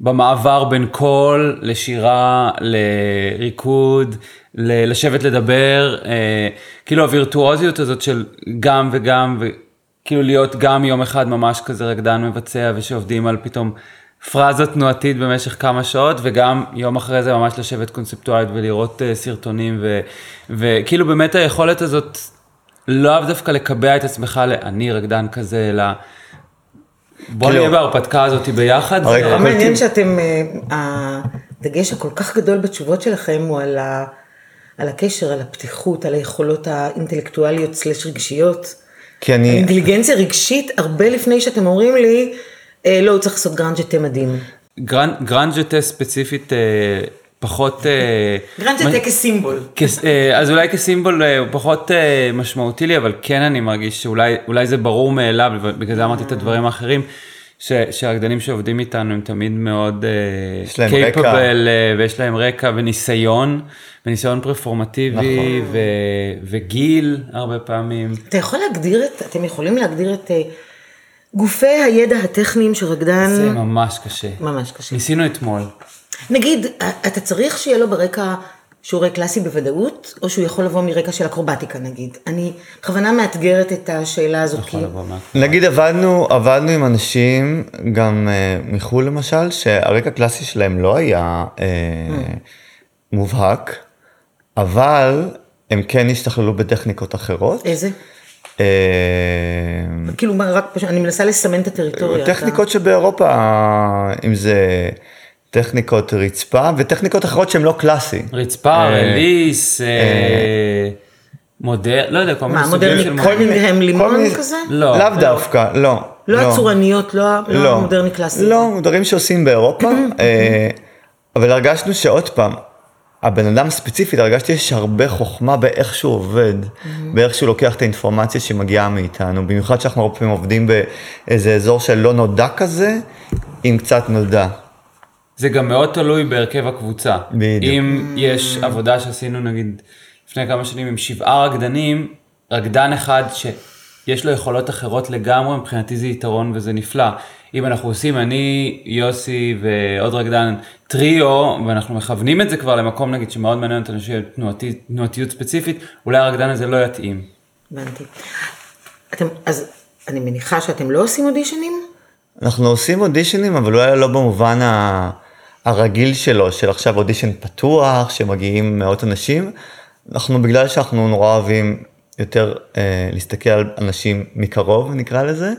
במעבר בין קול לשירה, לריקוד, ל- לשבת לדבר, אה, כאילו הווירטואוזיות הזאת של גם וגם, וכאילו להיות גם יום אחד ממש כזה רקדן מבצע ושעובדים על פתאום פרזה תנועתית במשך כמה שעות, וגם יום אחרי זה ממש לשבת קונספטואלית ולראות אה, סרטונים, וכאילו באמת היכולת הזאת, לאו דווקא לקבע את עצמך ל"אני רקדן כזה", אלא בוא כאילו- נהיה בהרפתקה הזאת ביחד. כל- מעניין שאתם, אה, הדגש הכל כך גדול בתשובות שלכם הוא על, ה, על הקשר, על הפתיחות, על היכולות האינטלקטואליות סלש רגשיות. כי אני, אינטליגנציה רגשית, הרבה לפני שאתם אומרים לי, אה, לא, הוא צריך לעשות grand jeté מדהים. גרנ- grand jeté ספציפית אה, פחות... אה, grand jeté מה- כסימבול. כס- אה, אז אולי כסימבול אה, הוא פחות אה, משמעותי לי, אבל כן אני מרגיש שאולי אולי זה ברור מאליו, בגלל זה אמרתי את הדברים האחרים, ש- שהרקדנים שעובדים איתנו הם תמיד מאוד יש להם רקע. capable, ויש להם רקע וניסיון, וניסיון פרפורמטיבי, נכון. ו- וגיל הרבה פעמים. אתה יכול להגדיר את, אתם יכולים להגדיר את אה, גופי הידע הטכניים של רקדן, זה ממש קשה. ממש קשה. ניסינו אתמול. נגיד, אתה צריך שיהיה לו ברקע שיעורי קלאסי בוודאות, או שהוא יכול לבוא מרקע של אקרובטיקה נגיד. אני בכוונה מאתגרת את השאלה הזו, כי... יכול לבוא מה- נגיד עבדנו, עבדנו עם אנשים, גם uh, מחו"ל למשל, שהרקע הקלאסי שלהם לא היה uh, מובהק, אבל הם כן השתכללו בטכניקות אחרות. איזה? כאילו, מה, רק פשוט, אני מנסה לסמן את הטריטוריה. טכניקות שבאירופה, אם זה טכניקות רצפה וטכניקות אחרות שהן לא קלאסי. רצפה, אה, רליס, אה, מודר, לא יודע, כל מיני מה, סוגים מודרני של קולינגהם לימון מיני- כזה? לא. לאו דווקא, לא. לא הצורניות, לא ה- לא המודרני קלאסי. לא, דברים שעושים באירופה, אה, אבל הרגשנו שעוד פעם, הבן אדם ספציפית, הרגשתי שיש הרבה חוכמה באיך שהוא עובד, באיך שהוא לוקח את האינפורמציה שמגיעה מאיתנו, במיוחד שאנחנו הרבה פעמים עובדים באיזה אזור של לא נודע כזה, עם קצת נודע. זה גם מאוד תלוי בהרכב הקבוצה. בדיוק. אם יש עבודה שעשינו נגיד לפני כמה שנים עם שבעה רקדנים, רקדן אחד שיש לו יכולות אחרות לגמרי, מבחינתי זה יתרון וזה נפלא. אם אנחנו עושים אני, יוסי ועוד רקדן טריו, ואנחנו מכוונים את זה כבר למקום נגיד שמאוד מעניין אותנו שיהיה תנועתי, תנועתיות ספציפית, אולי הרקדן הזה לא יתאים. הבנתי. אתם, אז אני מניחה שאתם לא עושים אודישנים? אנחנו עושים אודישנים, אבל אולי לא במובן ה... הרגיל שלו, של עכשיו אודישן פתוח, שמגיעים מאות אנשים. אנחנו, בגלל שאנחנו נורא אוהבים יותר אה, להסתכל על אנשים מקרוב, נקרא לזה,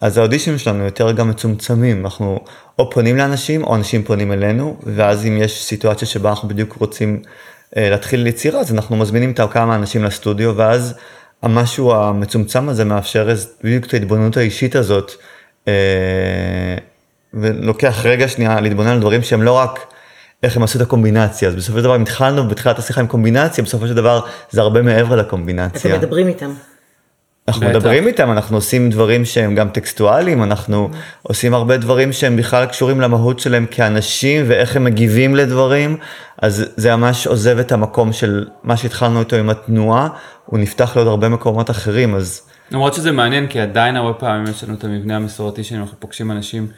אז האודישנים שלנו יותר גם מצומצמים. אנחנו או פונים לאנשים, או אנשים פונים אלינו, ואז אם יש סיטואציה שבה אנחנו בדיוק רוצים אה, להתחיל יצירה, אז אנחנו מזמינים את כמה אנשים לסטודיו, ואז המשהו המצומצם הזה מאפשר בדיוק את ההתבוננות האישית הזאת. אה, ולוקח רגע שנייה להתבונן על דברים שהם לא רק איך הם עשו את הקומבינציה, אז בסופו של דבר אם התחלנו בתחילת השיחה עם קומבינציה, בסופו של דבר זה הרבה מעבר לקומבינציה. אתם מדברים איתם. אנחנו בטח. מדברים איתם, אנחנו עושים דברים שהם גם טקסטואליים, אנחנו עושים הרבה דברים שהם בכלל קשורים למהות שלהם כאנשים ואיך הם מגיבים לדברים, אז זה ממש עוזב את המקום של מה שהתחלנו איתו עם התנועה, הוא נפתח לעוד הרבה מקומות אחרים, אז למרות שזה מעניין, כי עדיין הרבה פעמים יש לנו את המבנה המסורתי שאנחנו פוגשים אנשים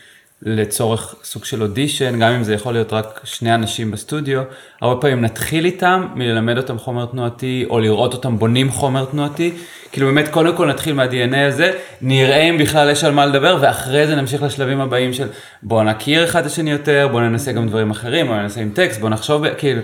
לצורך סוג של אודישן, גם אם זה יכול להיות רק שני אנשים בסטודיו, הרבה פעמים נתחיל איתם מללמד אותם חומר תנועתי, או לראות אותם בונים חומר תנועתי, כאילו באמת קודם כל נתחיל מה-DNA הזה, נראה אם בכלל יש על מה לדבר, ואחרי זה נמשיך לשלבים הבאים של בוא נכיר אחד את השני יותר, בוא ננסה גם דברים אחרים, בוא ננסה עם טקסט, בוא נחשוב, כאילו,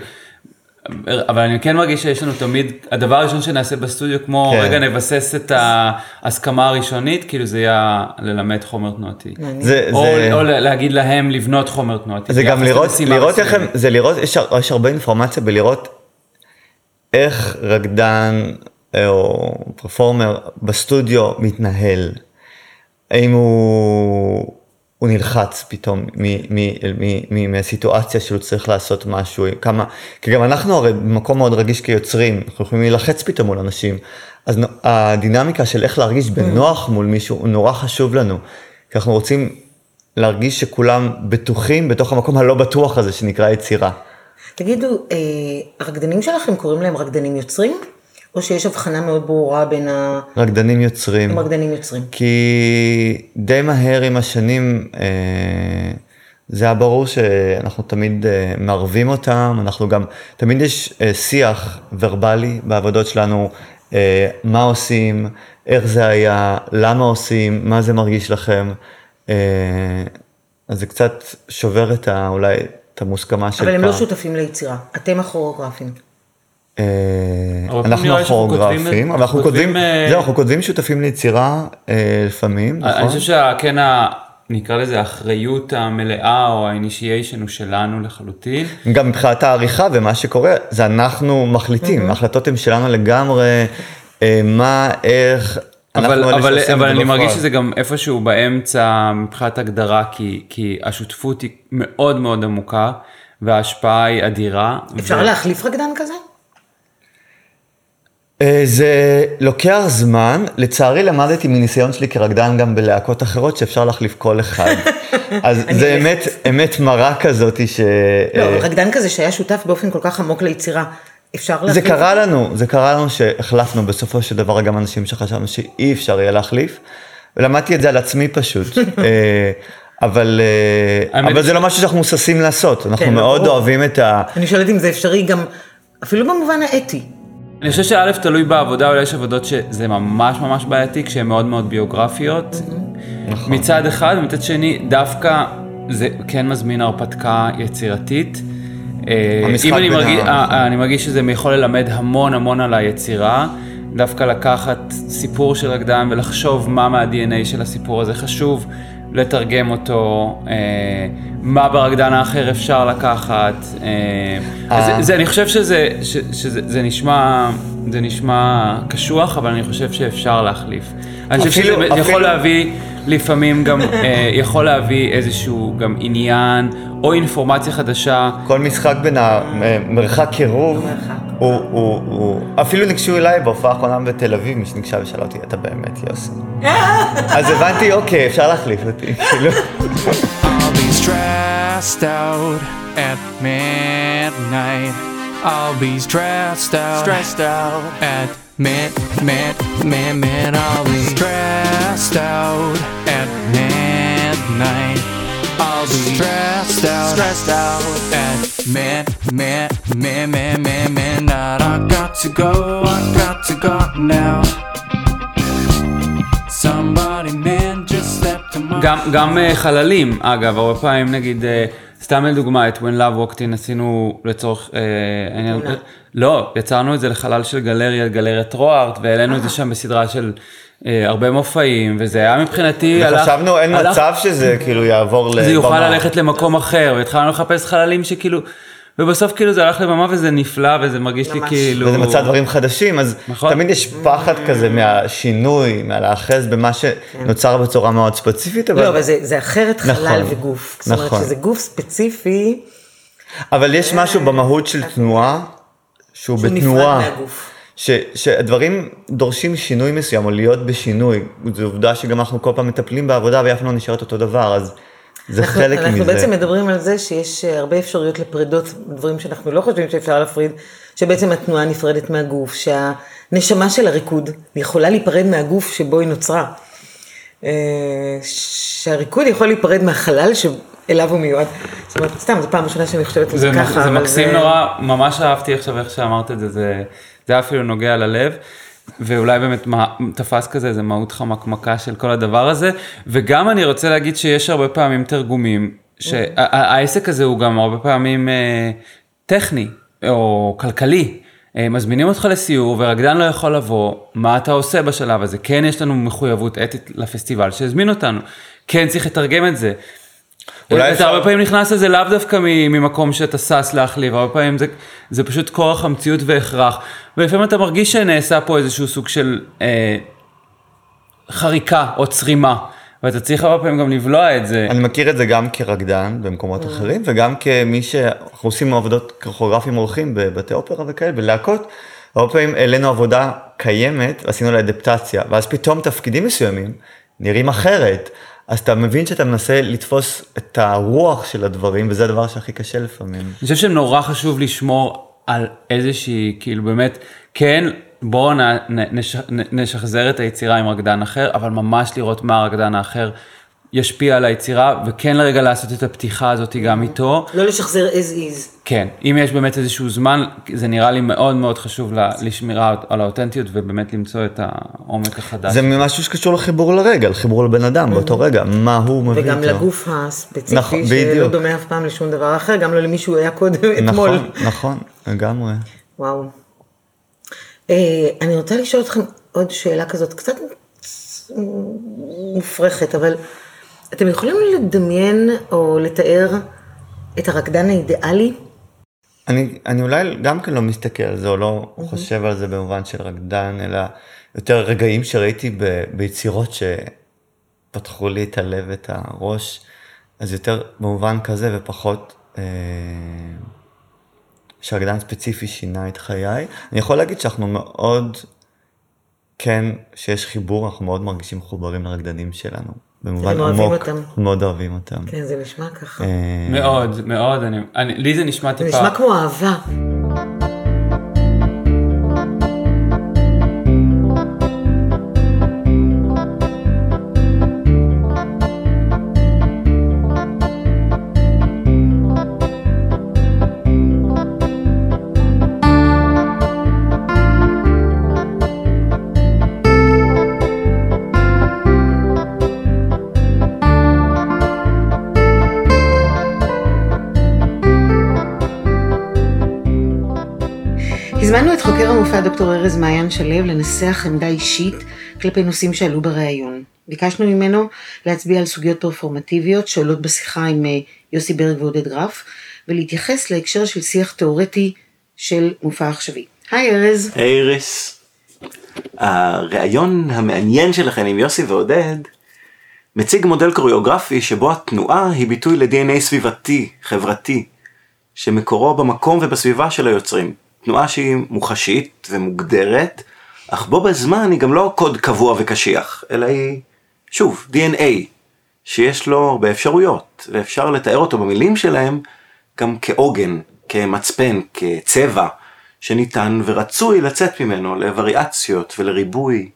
אבל אני כן מרגיש שיש לנו תמיד, הדבר הראשון שנעשה בסטודיו, כמו כן. רגע נבסס את ההסכמה הראשונית, כאילו זה יהיה ללמד חומר תנועתי. זה, או, זה, או להגיד להם לבנות חומר תנועתי. זה גם לראות, למשימה לראות איך הם. זה לראות, יש, יש הרבה אינפורמציה בלראות איך רקדן אה, או פרפורמר בסטודיו מתנהל. האם הוא, הוא נלחץ פתאום מהסיטואציה שהוא צריך לעשות משהו, כמה, כי גם אנחנו הרי במקום מאוד רגיש כיוצרים, אנחנו יכולים להילחץ פתאום מול אנשים, אז הדינמיקה של איך להרגיש בנוח מול מישהו הוא נורא חשוב לנו, כי אנחנו רוצים להרגיש שכולם בטוחים בתוך המקום הלא בטוח הזה שנקרא יצירה. תגידו, אה, הרקדנים שלכם קוראים להם רקדנים יוצרים? או שיש הבחנה מאוד ברורה בין רקדנים יוצרים. הרקדנים יוצרים? כי די מהר עם השנים אה, זה היה ברור שאנחנו תמיד אה, מערבים אותם, אנחנו גם, תמיד יש אה, שיח ורבלי בעבודות שלנו, אה, מה עושים, איך זה היה, למה עושים, מה זה מרגיש לכם. אה, אז זה קצת שובר את ה, אולי את המוסכמה של אבל הם פעם. לא שותפים ליצירה, אתם הכוריאוגרפים. אה, אנחנו כותבים- הכוריאוגרפים, אבל אנחנו כותבים, אה, זהו, אנחנו כותבים שותפים ליצירה אה, לפעמים, נכון? אני חושב שכן, ה- נקרא לזה האחריות המלאה או האינישיישן הוא שלנו לחלוטין. גם מבחינת העריכה ומה שקורה, זה אנחנו מחליטים, ההחלטות הן שלנו לגמרי, אה, מה, איך, אנחנו אבל, אלה אבל, שעושים את אבל אני מרגיש. שזה גם איפשהו באמצע מבחינת הגדרה, כי, כי השותפות היא מאוד מאוד עמוקה, וההשפעה היא אדירה. אפשר ו- להחליף רקדן כזה? אה, זה לוקח זמן, לצערי למדתי מניסיון שלי כרקדן גם בלהקות אחרות שאפשר להחליף כל אחד. אז זה אמת, אמת מרה כזאת ש... לא, אה, רקדן כזה שהיה שותף באופן כל כך עמוק ליצירה, אפשר זה להחליף? קרה לנו, זה קרה לנו שהחלפנו בסופו של דבר גם אנשים שחשבנו שאי אפשר יהיה להחליף, ולמדתי את זה על עצמי פשוט. אה, אבל, אבל זה לא משהו שאנחנו מוססים לעשות, אנחנו כן, מאוד. אוהבים את ה... אני שואלת אם זה אפשרי גם, אפילו במובן האתי. אני חושב שא' תלוי בעבודה, אולי יש עבודות שזה ממש ממש בעייתי, כשהן מאוד מאוד ביוגרפיות. נכון. מצד אחד, ומצד שני, דווקא זה כן מזמין הרפתקה יצירתית. אה, המשחק אם אני מרגיש, ה- אה, אני מרגיש שזה יכול ללמד המון המון על היצירה, דווקא לקחת סיפור של רקדן ולחשוב מה מה-DNA של הסיפור הזה חשוב, לתרגם אותו, אה, מה ברקדן האחר אפשר לקחת. אה, אז אה. זה, זה, אני חושב שזה, ש, שזה זה נשמע, זה נשמע קשוח, אבל אני חושב שאפשר להחליף. אני חושב שזה אפילו- יכול אפילו- להביא לפעמים גם, אה, יכול להביא איזשהו גם עניין או אינפורמציה חדשה. כל משחק בין המרחק קירוב, הוא, הוא, הוא, אפילו ניגשו אליי בהופעה האחרונה בתל אביב, מי שניגשה ושאלה אותי, אתה באמת יוסי. אז הבנתי, אוקיי, אפשר להחליף אותי, כאילו. I'll be stressed out at midnight. I'll be stressed out, stressed out at mid, mid, mid, mid. I'll be stressed out at midnight. I'll be stressed out, stressed out at mid, mid, mid, mid, mid, midnight. I got to go, I got to go now. Somebody man just to my גם, גם אה, חללים, אגב, הרבה פעמים נגיד, אה, סתם לדוגמה, את When Love Walked In עשינו לצורך אה, העניין, לא, יצרנו את זה לחלל של גלריה, גלריית רוארט, והעלינו את זה שם בסדרה של אה, הרבה מופעים, וזה היה מבחינתי, הלך- חשבנו, אין הלך- מצב שזה כאילו יעבור לבמה. זה יוכל ללכת למקום אחר, והתחלנו לחפש חללים שכאילו, ובסוף כאילו זה הלך לבמה וזה נפלא, וזה מרגיש לי ממש. כאילו... וזה מצא דברים חדשים, אז נכון. תמיד יש פחד כזה מהשינוי, מהלהאחז במה שנוצר בצורה מאוד ספציפית, אבל... לא, אבל זה זה אחרת חלל נכון, וגוף. זאת אומרת נכון. שזה גוף ספציפי, אבל יש משהו במהות של תנועה, שהוא שהוא בתנועה. נפרד מהגוף. ש, שהדברים דורשים שינוי מסוים, או להיות בשינוי. זו עובדה שגם אנחנו כל פעם מטפלים בעבודה ואף לא נשארת אותו דבר, אז זה אנחנו- חלק מזה. אנחנו בעצם מדברים על זה שיש אה, הרבה אפשרויות לפרידות, דברים שאנחנו לא חושבים שאפשר להפריד, שבעצם התנועה נפרדת מהגוף, שהנשמה של הריקוד יכולה להיפרד מהגוף שבו היא נוצרה. אה, שהריקוד יכול להיפרד מהחלל שאליו הוא מיועד. זאת אומרת, סתם, זו פעם ראשונה שאני חושבת על זה זה, ככה. זה מקסים נורא, ממש אהבתי עכשיו איך שאמרת את זה, זה, זה היה אפילו נוגע ללב. ואולי באמת מה, תפס כזה איזה מהות חמקמקה של כל הדבר הזה, וגם אני רוצה להגיד שיש הרבה פעמים תרגומים, שהעסק הזה הוא גם הרבה פעמים אה, טכני או כלכלי. אה, מזמינים אותך לסיור ורקדן לא יכול לבוא, מה אתה עושה בשלב הזה? כן יש לנו מחויבות אתית לפסטיבל שהזמין אותנו, כן צריך לתרגם את זה. אולי אתה הרבה פעמים נכנס לזה לאו דווקא ממקום שאתה שש להחליב, הרבה פעמים זה, זה פשוט כורח המציאות והכרח. ולפעמים אתה מרגיש שנעשה פה איזשהו סוג של אה, חריקה או צרימה, ואתה צריך הרבה פעמים גם לבלוע את זה. אני מכיר את זה גם כרקדן במקומות אחרים, וגם כמי שאנחנו עושים עבודות כרוכוגרפים אורחים בבתי אופרה וכאלה, בלהקות. הרבה פעמים העלינו עבודה קיימת, ועשינו לה אדפטציה, ואז פתאום תפקידים מסוימים נראים אחרת. אז אתה מבין שאתה מנסה לתפוס את הרוח של הדברים, וזה הדבר שהכי קשה לפעמים. אני חושב שנורא חשוב לשמור על איזושהי, כאילו באמת, כן, בואו נשחזר את היצירה עם רקדן אחר, אבל ממש לראות מה הרקדן האחר ישפיע על היצירה, וכן לרגע לעשות את הפתיחה הזאת גם איתו. לא לשחזר as is. כן, אם יש באמת איזשהו זמן, זה נראה לי מאוד מאוד חשוב לשמירה על האותנטיות ובאמת למצוא את העומק החדש. זה משהו שקשור לחיבור לרגע, לחיבור לבן אדם באותו רגע, מה הוא מביא איתו. וגם לגוף הספציפי, נכון, שלא בדיוק. דומה אף פעם לשום דבר אחר, גם לא למי שהוא היה קודם, אתמול. נכון, נכון, לגמרי. וואו. אה, אני רוצה לשאול אתכם עוד שאלה כזאת, קצת מופרכת, אבל אתם יכולים לדמיין או לתאר את הרקדן האידיאלי? אני, אני אולי גם כן לא מסתכל על זה, או לא חושב על זה במובן של רקדן, אלא יותר רגעים שראיתי ב, ביצירות שפתחו לי את הלב ואת הראש, אז יותר במובן כזה ופחות אה, שרקדן ספציפי שינה את חיי. אני יכול להגיד שאנחנו מאוד, כן, שיש חיבור, אנחנו מאוד מרגישים מחוברים לרקדנים שלנו. במובן עמוק, מאוד אוהבים אותם. כן, זה נשמע ככה. אה, מאוד, מאוד, אני, אני, לי זה נשמע זה טיפה... נשמע כמו אהבה. חוקר המופע דוקטור ארז מעיין שלו לנסח עמדה אישית כלפי נושאים שעלו בריאיון. ביקשנו ממנו להצביע על סוגיות פרפורמטיביות שעולות בשיחה עם אה, יוסי ברג ועודד גרף, ולהתייחס להקשר של שיח תאורטי של מופע עכשווי. היי ארז. היי איריס, הראיון המעניין שלכם עם יוסי ועודד מציג מודל קוריאוגרפי שבו התנועה היא ביטוי ל-DNA סביבתי, חברתי, שמקורו במקום ובסביבה של היוצרים. תנועה שהיא מוחשית ומוגדרת, אך בו בזמן היא גם לא קוד קבוע וקשיח, אלא היא, שוב, DNA, שיש לו הרבה אפשרויות, ואפשר לתאר אותו במילים שלהם גם כעוגן, כמצפן, כצבע, שניתן ורצוי לצאת ממנו לווריאציות ולריבוי.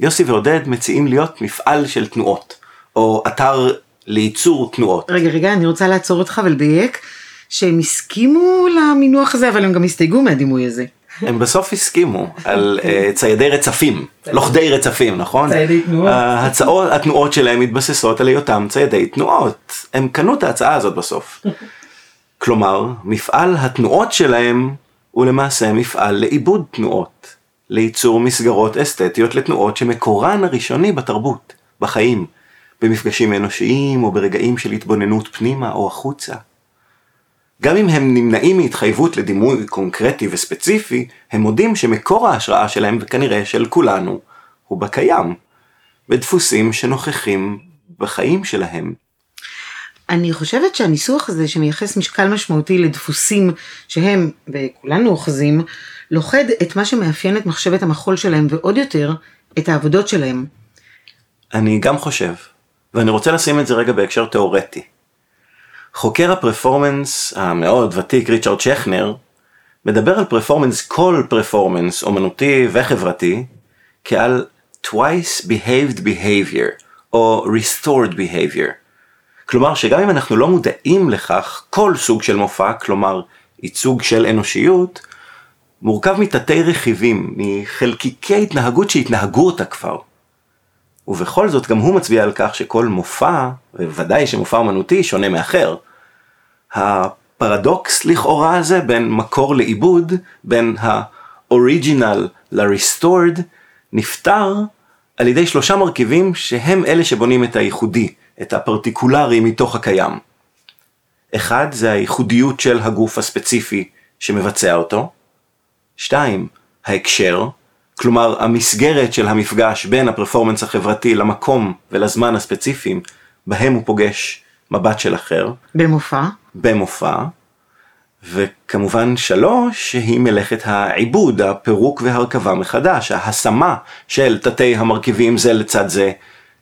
יוסי ועודד מציעים להיות מפעל של תנועות, או אתר לייצור תנועות. רגע, רגע, אני רוצה לעצור אותך ולדייק שהם הסכימו למינוח הזה, אבל הם גם הסתייגו מהדימוי הזה. הם בסוף הסכימו על uh, ציידי רצפים, לוכדי רצפים, נכון? ציידי תנועות. ההצעות, התנועות שלהם מתבססות על היותם ציידי תנועות. הם קנו את ההצעה הזאת בסוף. כלומר, מפעל התנועות שלהם הוא למעשה מפעל לעיבוד תנועות, לייצור מסגרות אסתטיות לתנועות שמקורן הראשוני בתרבות, בחיים, במפגשים אנושיים או ברגעים של התבוננות פנימה או החוצה. גם אם הם נמנעים מהתחייבות לדימוי קונקרטי וספציפי, הם מודים שמקור ההשראה שלהם, וכנראה של כולנו, הוא בקיים, בדפוסים שנוכחים בחיים שלהם. אני חושבת שהניסוח הזה שמייחס משקל משמעותי לדפוסים שהם, וכולנו אוחזים, לוכד את מה שמאפיין את מחשבת המחול שלהם ועוד יותר, את העבודות שלהם. אני גם חושב, ואני רוצה לשים את זה רגע בהקשר תאורטי. חוקר הפרפורמנס המאוד ותיק ריצ'רד שכנר מדבר על פרפורמנס, כל פרפורמנס אומנותי וחברתי, כעל twice behaved behavior או restored behavior. כלומר שגם אם אנחנו לא מודעים לכך, כל סוג של מופע, כלומר ייצוג של אנושיות, מורכב מתתי רכיבים, מחלקיקי התנהגות שהתנהגו אותה כבר. ובכל זאת גם הוא מצביע על כך שכל מופע, ובוודאי שמופע אמנותי, שונה מאחר. הפרדוקס לכאורה הזה בין מקור לעיבוד, בין ה-original ל-restored, נפתר על ידי שלושה מרכיבים שהם אלה שבונים את הייחודי, את הפרטיקולרי מתוך הקיים. אחד זה הייחודיות של הגוף הספציפי שמבצע אותו. שתיים, ההקשר, כלומר המסגרת של המפגש בין הפרפורמנס החברתי למקום ולזמן הספציפיים בהם הוא פוגש מבט של אחר. במופע. במופע. וכמובן שלוש, שהיא מלאכת העיבוד, הפירוק והרכבה מחדש, ההשמה של תתי המרכיבים זה לצד זה,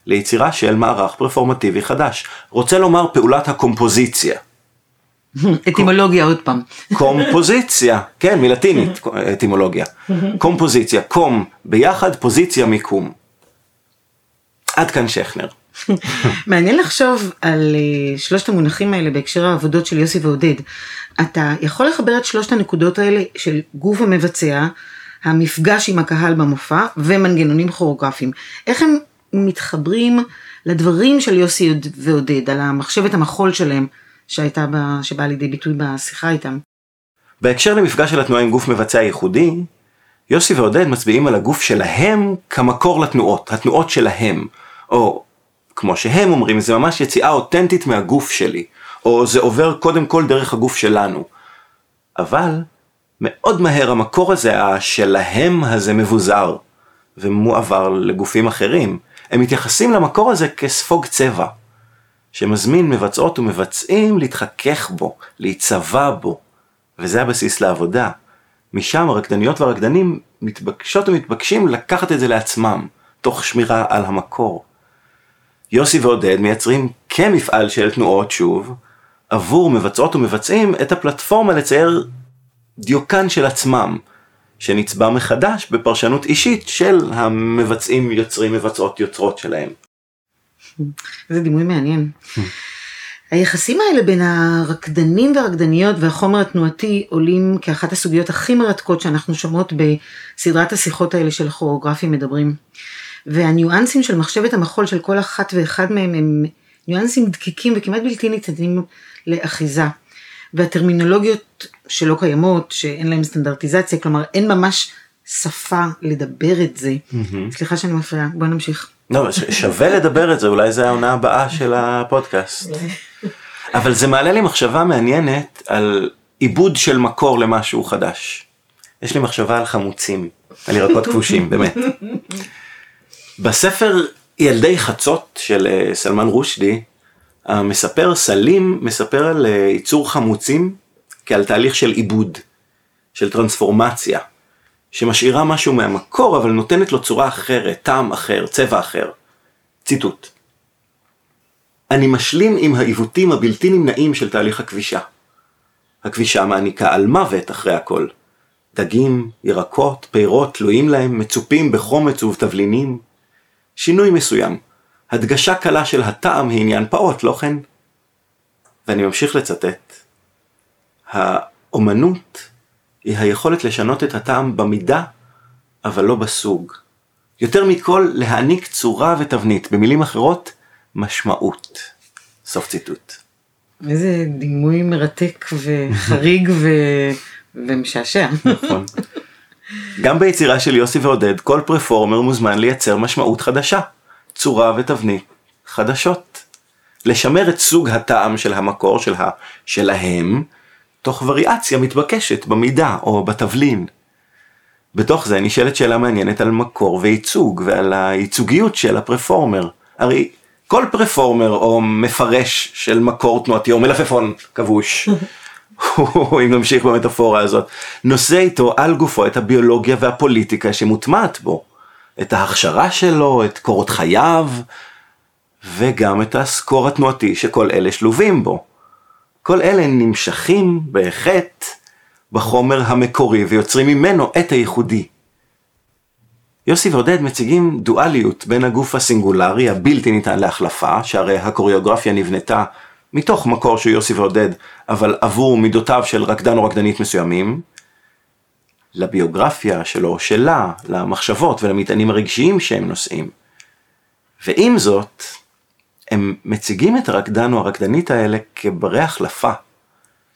ליצירה של מערך פרפורמטיבי חדש. רוצה לומר פעולת הקומפוזיציה. אטימולוגיה עוד פעם. קומפוזיציה, כן, מלטינית, אטימולוגיה. קומפוזיציה, קום ביחד, פוזיציה מיקום. עד כאן שכנר. מעניין לחשוב על אה, שלושת המונחים האלה בהקשר העבודות של יוסי ועודד. אתה יכול לחבר את שלושת הנקודות האלה של גוף המבצע, המפגש עם הקהל במופע ומנגנונים כוריאוגרפיים. איך הם מתחברים לדברים של יוסי ועודד, על המחשבת המחול שלהם, שהייתה, שבאה לידי ביטוי בשיחה איתם? בהקשר למפגש של התנועה עם גוף מבצע ייחודי, יוסי ועודד מצביעים על הגוף שלהם כמקור לתנועות, התנועות שלהם. או כמו שהם אומרים, זה ממש יציאה אותנטית מהגוף שלי. או זה עובר קודם כל דרך הגוף שלנו. אבל מאוד מהר המקור הזה, השלהם הזה מבוזר, ומועבר לגופים אחרים. הם מתייחסים למקור הזה כספוג צבע, שמזמין מבצעות ומבצעים להתחכך בו, להיצבע בו, וזה הבסיס לעבודה. משם הרקדניות והרקדנים מתבקשות ומתבקשים לקחת את זה לעצמם, תוך שמירה על המקור. יוסי ועודד מייצרים כמפעל של תנועות שוב, עבור מבצעות ומבצעים את הפלטפורמה לצייר דיוקן של עצמם, שנצבע מחדש בפרשנות אישית של המבצעים, יוצרים, מבצעות, יוצרות שלהם. זה דימוי מעניין. היחסים האלה בין הרקדנים והרקדניות והחומר התנועתי עולים כאחת הסוגיות הכי מרתקות שאנחנו שומעות בסדרת השיחות האלה של הכוריאוגרפים מדברים. והניואנסים של מחשבת המחול של כל אחת ואחד מהם הם ניואנסים דקיקים וכמעט בלתי ניתנים לאחיזה. והטרמינולוגיות שלא קיימות, שאין להן סטנדרטיזציה, כלומר אין ממש שפה לדבר את זה. סליחה שאני מפריעה, בוא נמשיך. לא, שווה לדבר את זה, אולי זה העונה הבאה של הפודקאסט. אבל זה מעלה לי מחשבה מעניינת על עיבוד של מקור למשהו חדש. יש לי מחשבה על חמוצים, על ירקות כבושים, באמת. בספר ילדי חצות של אה, סלמן רושדי, המספר סלים מספר על אה, ייצור חמוצים כעל תהליך של עיבוד, של טרנספורמציה, שמשאירה משהו מהמקור אבל נותנת לו צורה אחרת, טעם אחר, צבע אחר. ציטוט: אני משלים עם העיוותים הבלתי נמנעים של תהליך הכבישה. הכבישה מעניקה על מוות אחרי הכל. דגים, ירקות, פירות תלויים להם, מצופים בחומץ ובתבלינים. שינוי מסוים, הדגשה קלה של הטעם היא עניין פעוט, לא כן? ואני ממשיך לצטט. האומנות היא היכולת לשנות את הטעם במידה, אבל לא בסוג. יותר מכל, להעניק צורה ותבנית, במילים אחרות, משמעות. סוף ציטוט. איזה דימוי מרתק וחריג ו... ומשעשע. נכון. גם ביצירה של יוסי ועודד, כל פרפורמר מוזמן לייצר משמעות חדשה. צורה ותבנית חדשות. לשמר את סוג הטעם של המקור של ה... שלהם, תוך וריאציה מתבקשת במידה או בתבלין. בתוך זה נשאלת שאלה מעניינת על מקור וייצוג ועל הייצוגיות של הפרפורמר. הרי כל פרפורמר או מפרש של מקור תנועתי או מלפפון כבוש, אם נמשיך במטאפורה הזאת, נושא איתו על גופו את הביולוגיה והפוליטיקה שמוטמעת בו. את ההכשרה שלו, את קורות חייו, וגם את הסקור התנועתי שכל אלה שלובים בו. כל אלה נמשכים בחטא בחומר המקורי ויוצרים ממנו את הייחודי. יוסי ועודד מציגים דואליות בין הגוף הסינגולרי הבלתי ניתן להחלפה, שהרי הקוריאוגרפיה נבנתה מתוך מקור של יוסי ועודד, אבל עבור מידותיו של רקדן או רקדנית מסוימים, לביוגרפיה שלו, שלה, למחשבות ולמטענים הרגשיים שהם נושאים. ועם זאת, הם מציגים את הרקדן או הרקדנית האלה כברי החלפה.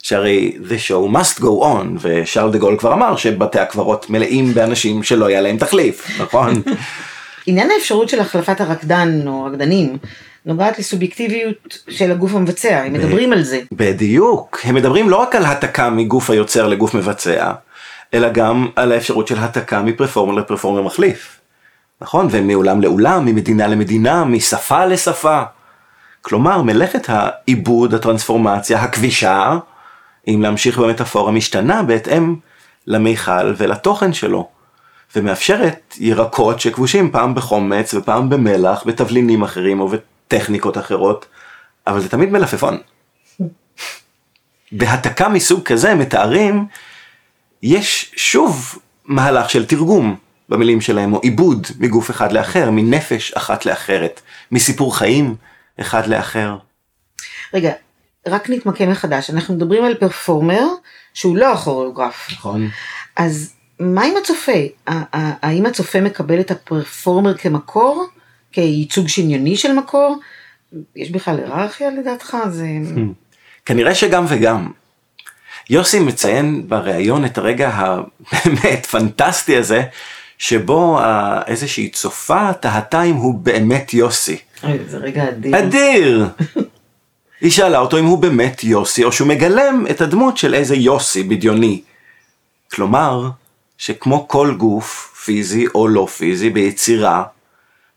שהרי the show must go on, ושארל דה גול כבר אמר שבתי הקברות מלאים באנשים שלא היה להם תחליף, נכון? עניין האפשרות של החלפת הרקדן או הרקדנים נוגעת לסובייקטיביות של הגוף המבצע, הם מדברים על זה. בדיוק, הם מדברים לא רק על התקה מגוף היוצר לגוף מבצע, אלא גם על האפשרות של התקה מפרפורמר לפרפורמר מחליף. נכון? ומעולם לעולם, ממדינה למדינה, משפה לשפה. כלומר, מלאכת העיבוד, הטרנספורמציה, הכבישה, אם להמשיך במטאפורה, משתנה בהתאם למיכל ולתוכן שלו, ומאפשרת ירקות שכבושים פעם בחומץ ופעם במלח, בתבלינים אחרים או בטכניקות אחרות, אבל זה תמיד מלפפון. בהתקה מסוג כזה מתארים, יש שוב מהלך של תרגום במילים שלהם, או עיבוד מגוף אחד לאחר, מנפש אחת לאחרת, מסיפור חיים אחד לאחר. רגע, רק נתמקם מחדש, אנחנו מדברים על פרפורמר שהוא לא הכוריאוגרף. נכון. אז מה עם הצופה? האם הצופה מקבל את הפרפורמר כמקור? כייצוג שניוני של מקור? יש בכלל היררכיה לדעתך? זה... כנראה שגם וגם. יוסי מציין בריאיון את הרגע הבאמת פנטסטי הזה, שבו איזושהי צופה תהתה אם הוא באמת יוסי. אוי, זה רגע אדיר. אדיר! היא שאלה אותו אם הוא באמת יוסי, או שהוא מגלם את הדמות של איזה יוסי בדיוני. כלומר, שכמו כל גוף, פיזי או לא פיזי, ביצירה,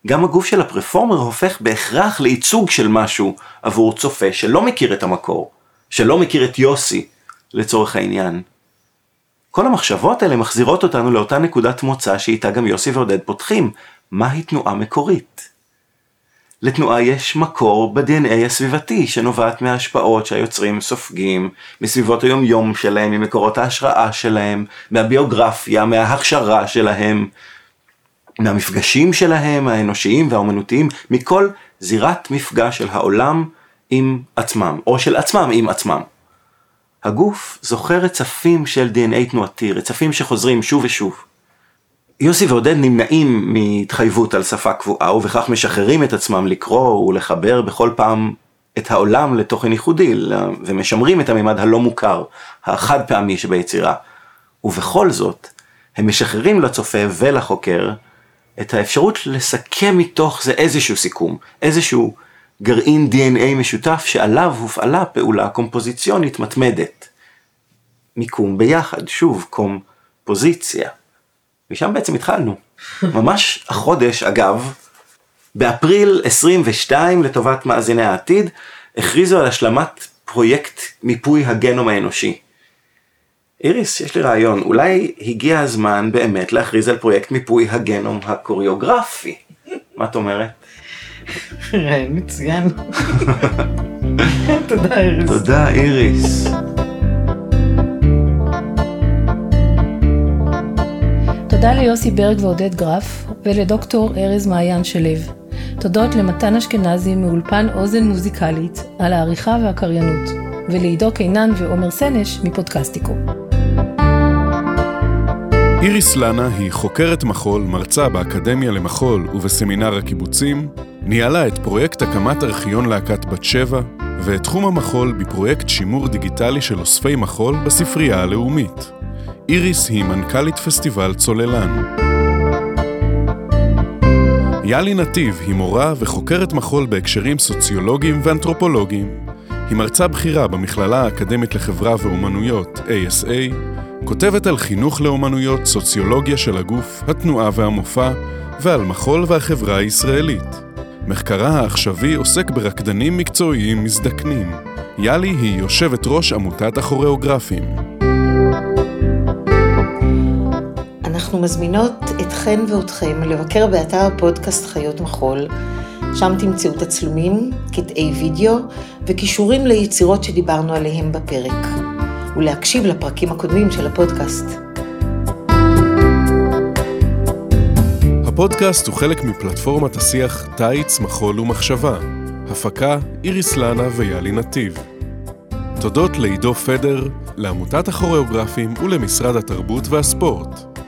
גם הגוף של הפרפורמר הופך בהכרח לייצוג של משהו עבור צופה שלא מכיר את המקור, שלא מכיר את יוסי, לצורך העניין. כל המחשבות האלה מחזירות אותנו לאותה נקודת מוצא שאיתה גם יוסי ועודד פותחים, מהי תנועה מקורית? לתנועה יש מקור ב-DNA הסביבתי שנובעת מההשפעות שהיוצרים סופגים, מסביבות היומיום שלהם, ממקורות ההשראה שלהם, מהביוגרפיה, מההכשרה שלהם, מהמפגשים שלהם, האנושיים והאומנותיים, מכל זירת מפגש של העולם עם עצמם, או של עצמם עם עצמם. הגוף זוכר רצפים של DNA תנועתי, רצפים שחוזרים שוב ושוב. יוסי ועודד נמנעים מהתחייבות על שפה קבועה, ובכך משחררים את עצמם לקרוא ולחבר בכל פעם את העולם לתוכן ייחודי, ומשמרים את הממד הלא מוכר, החד פעמי שביצירה. ובכל זאת, הם משחררים לצופה ולחוקר את האפשרות לסכם מתוך זה איזשהו סיכום, איזשהו גרעין DNA משותף שעליו הופעלה פעולה קומפוזיציונית מתמדת. מיקום ביחד, שוב, קומפוזיציה. משם בעצם התחלנו. ממש החודש, אגב, באפריל 22, לטובת מאזיני העתיד, הכריזו על השלמת פרויקט מיפוי הגנום האנושי. איריס, יש לי רעיון, אולי הגיע הזמן באמת להכריז על פרויקט מיפוי הגנום הקוריאוגרפי. מה את אומרת? רעיון מצוין. תודה ארז. תודה, איריס. תודה ליוסי ברג ועודד גרף, ולדוקטור ארז מעיין שלו. תודות למתן אשכנזי מאולפן אוזן מוזיקלית על העריכה והקריינות, ולעידו קינן ועומר סנש מפודקסטיקו. איריס לנה היא חוקרת מחול, מרצה באקדמיה למחול ובסמינר הקיבוצים, ניהלה את פרויקט הקמת ארכיון להקת בת שבע, ואת תחום המחול בפרויקט שימור דיגיטלי של אוספי מחול בספרייה הלאומית. איריס היא מנכ"לית פסטיבל צוללן. יאלי נתיב היא מורה וחוקרת מחול בהקשרים סוציולוגיים ואנתרופולוגיים. היא מרצה בכירה במכללה האקדמית לחברה ואומנויות, ASA, כותבת על חינוך לאומנויות, סוציולוגיה של הגוף, התנועה והמופע, ועל מחול והחברה הישראלית. מחקרה העכשווי עוסק ברקדנים מקצועיים מזדקנים. יאלי היא יושבת ראש עמותת הכוריאוגרפים. אנחנו מזמינות אתכן ואתכם לבקר באתר הפודקאסט חיות מחול, שם תמצאו תצלומים, קטעי וידאו וכישורים ליצירות שדיברנו עליהם בפרק, ולהקשיב לפרקים הקודמים של הפודקאסט. הפודקאסט הוא חלק מפלטפורמת השיח תיץ, מחול ומחשבה. הפקה איריס לנה ויאלי נתיב. תודות לעידו פדר, לעמותת הכוריאוגרפים ולמשרד התרבות והספורט.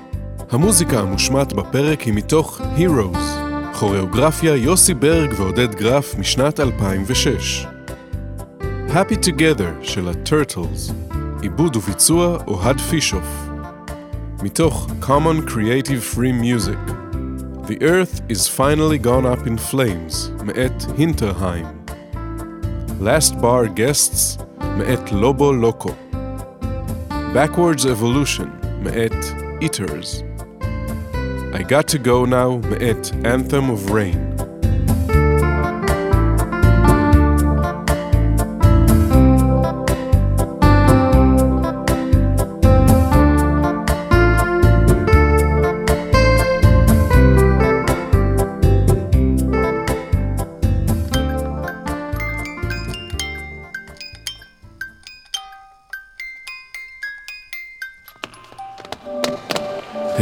המוזיקה המושמעת בפרק היא מתוך Heroes, כוריאוגרפיה יוסי ברג ועודד גרף משנת 2006. Happy Together של ה-Turtles, עיבוד וביצוע אוהד פישוף. מתוך Common Creative Free Music. The Earth is finally gone up in flames, מאת הינטרהיים. Last Bar Guests, מאת לובו לוקו. Backwards Evolution, מאת Eaters. I Got to Go Now, מאת Anthem of Rain.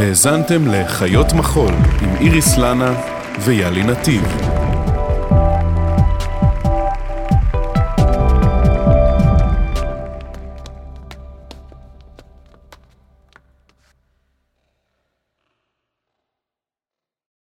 האזנתם לחיות מחול עם איריס לנה ויאלי נתיב.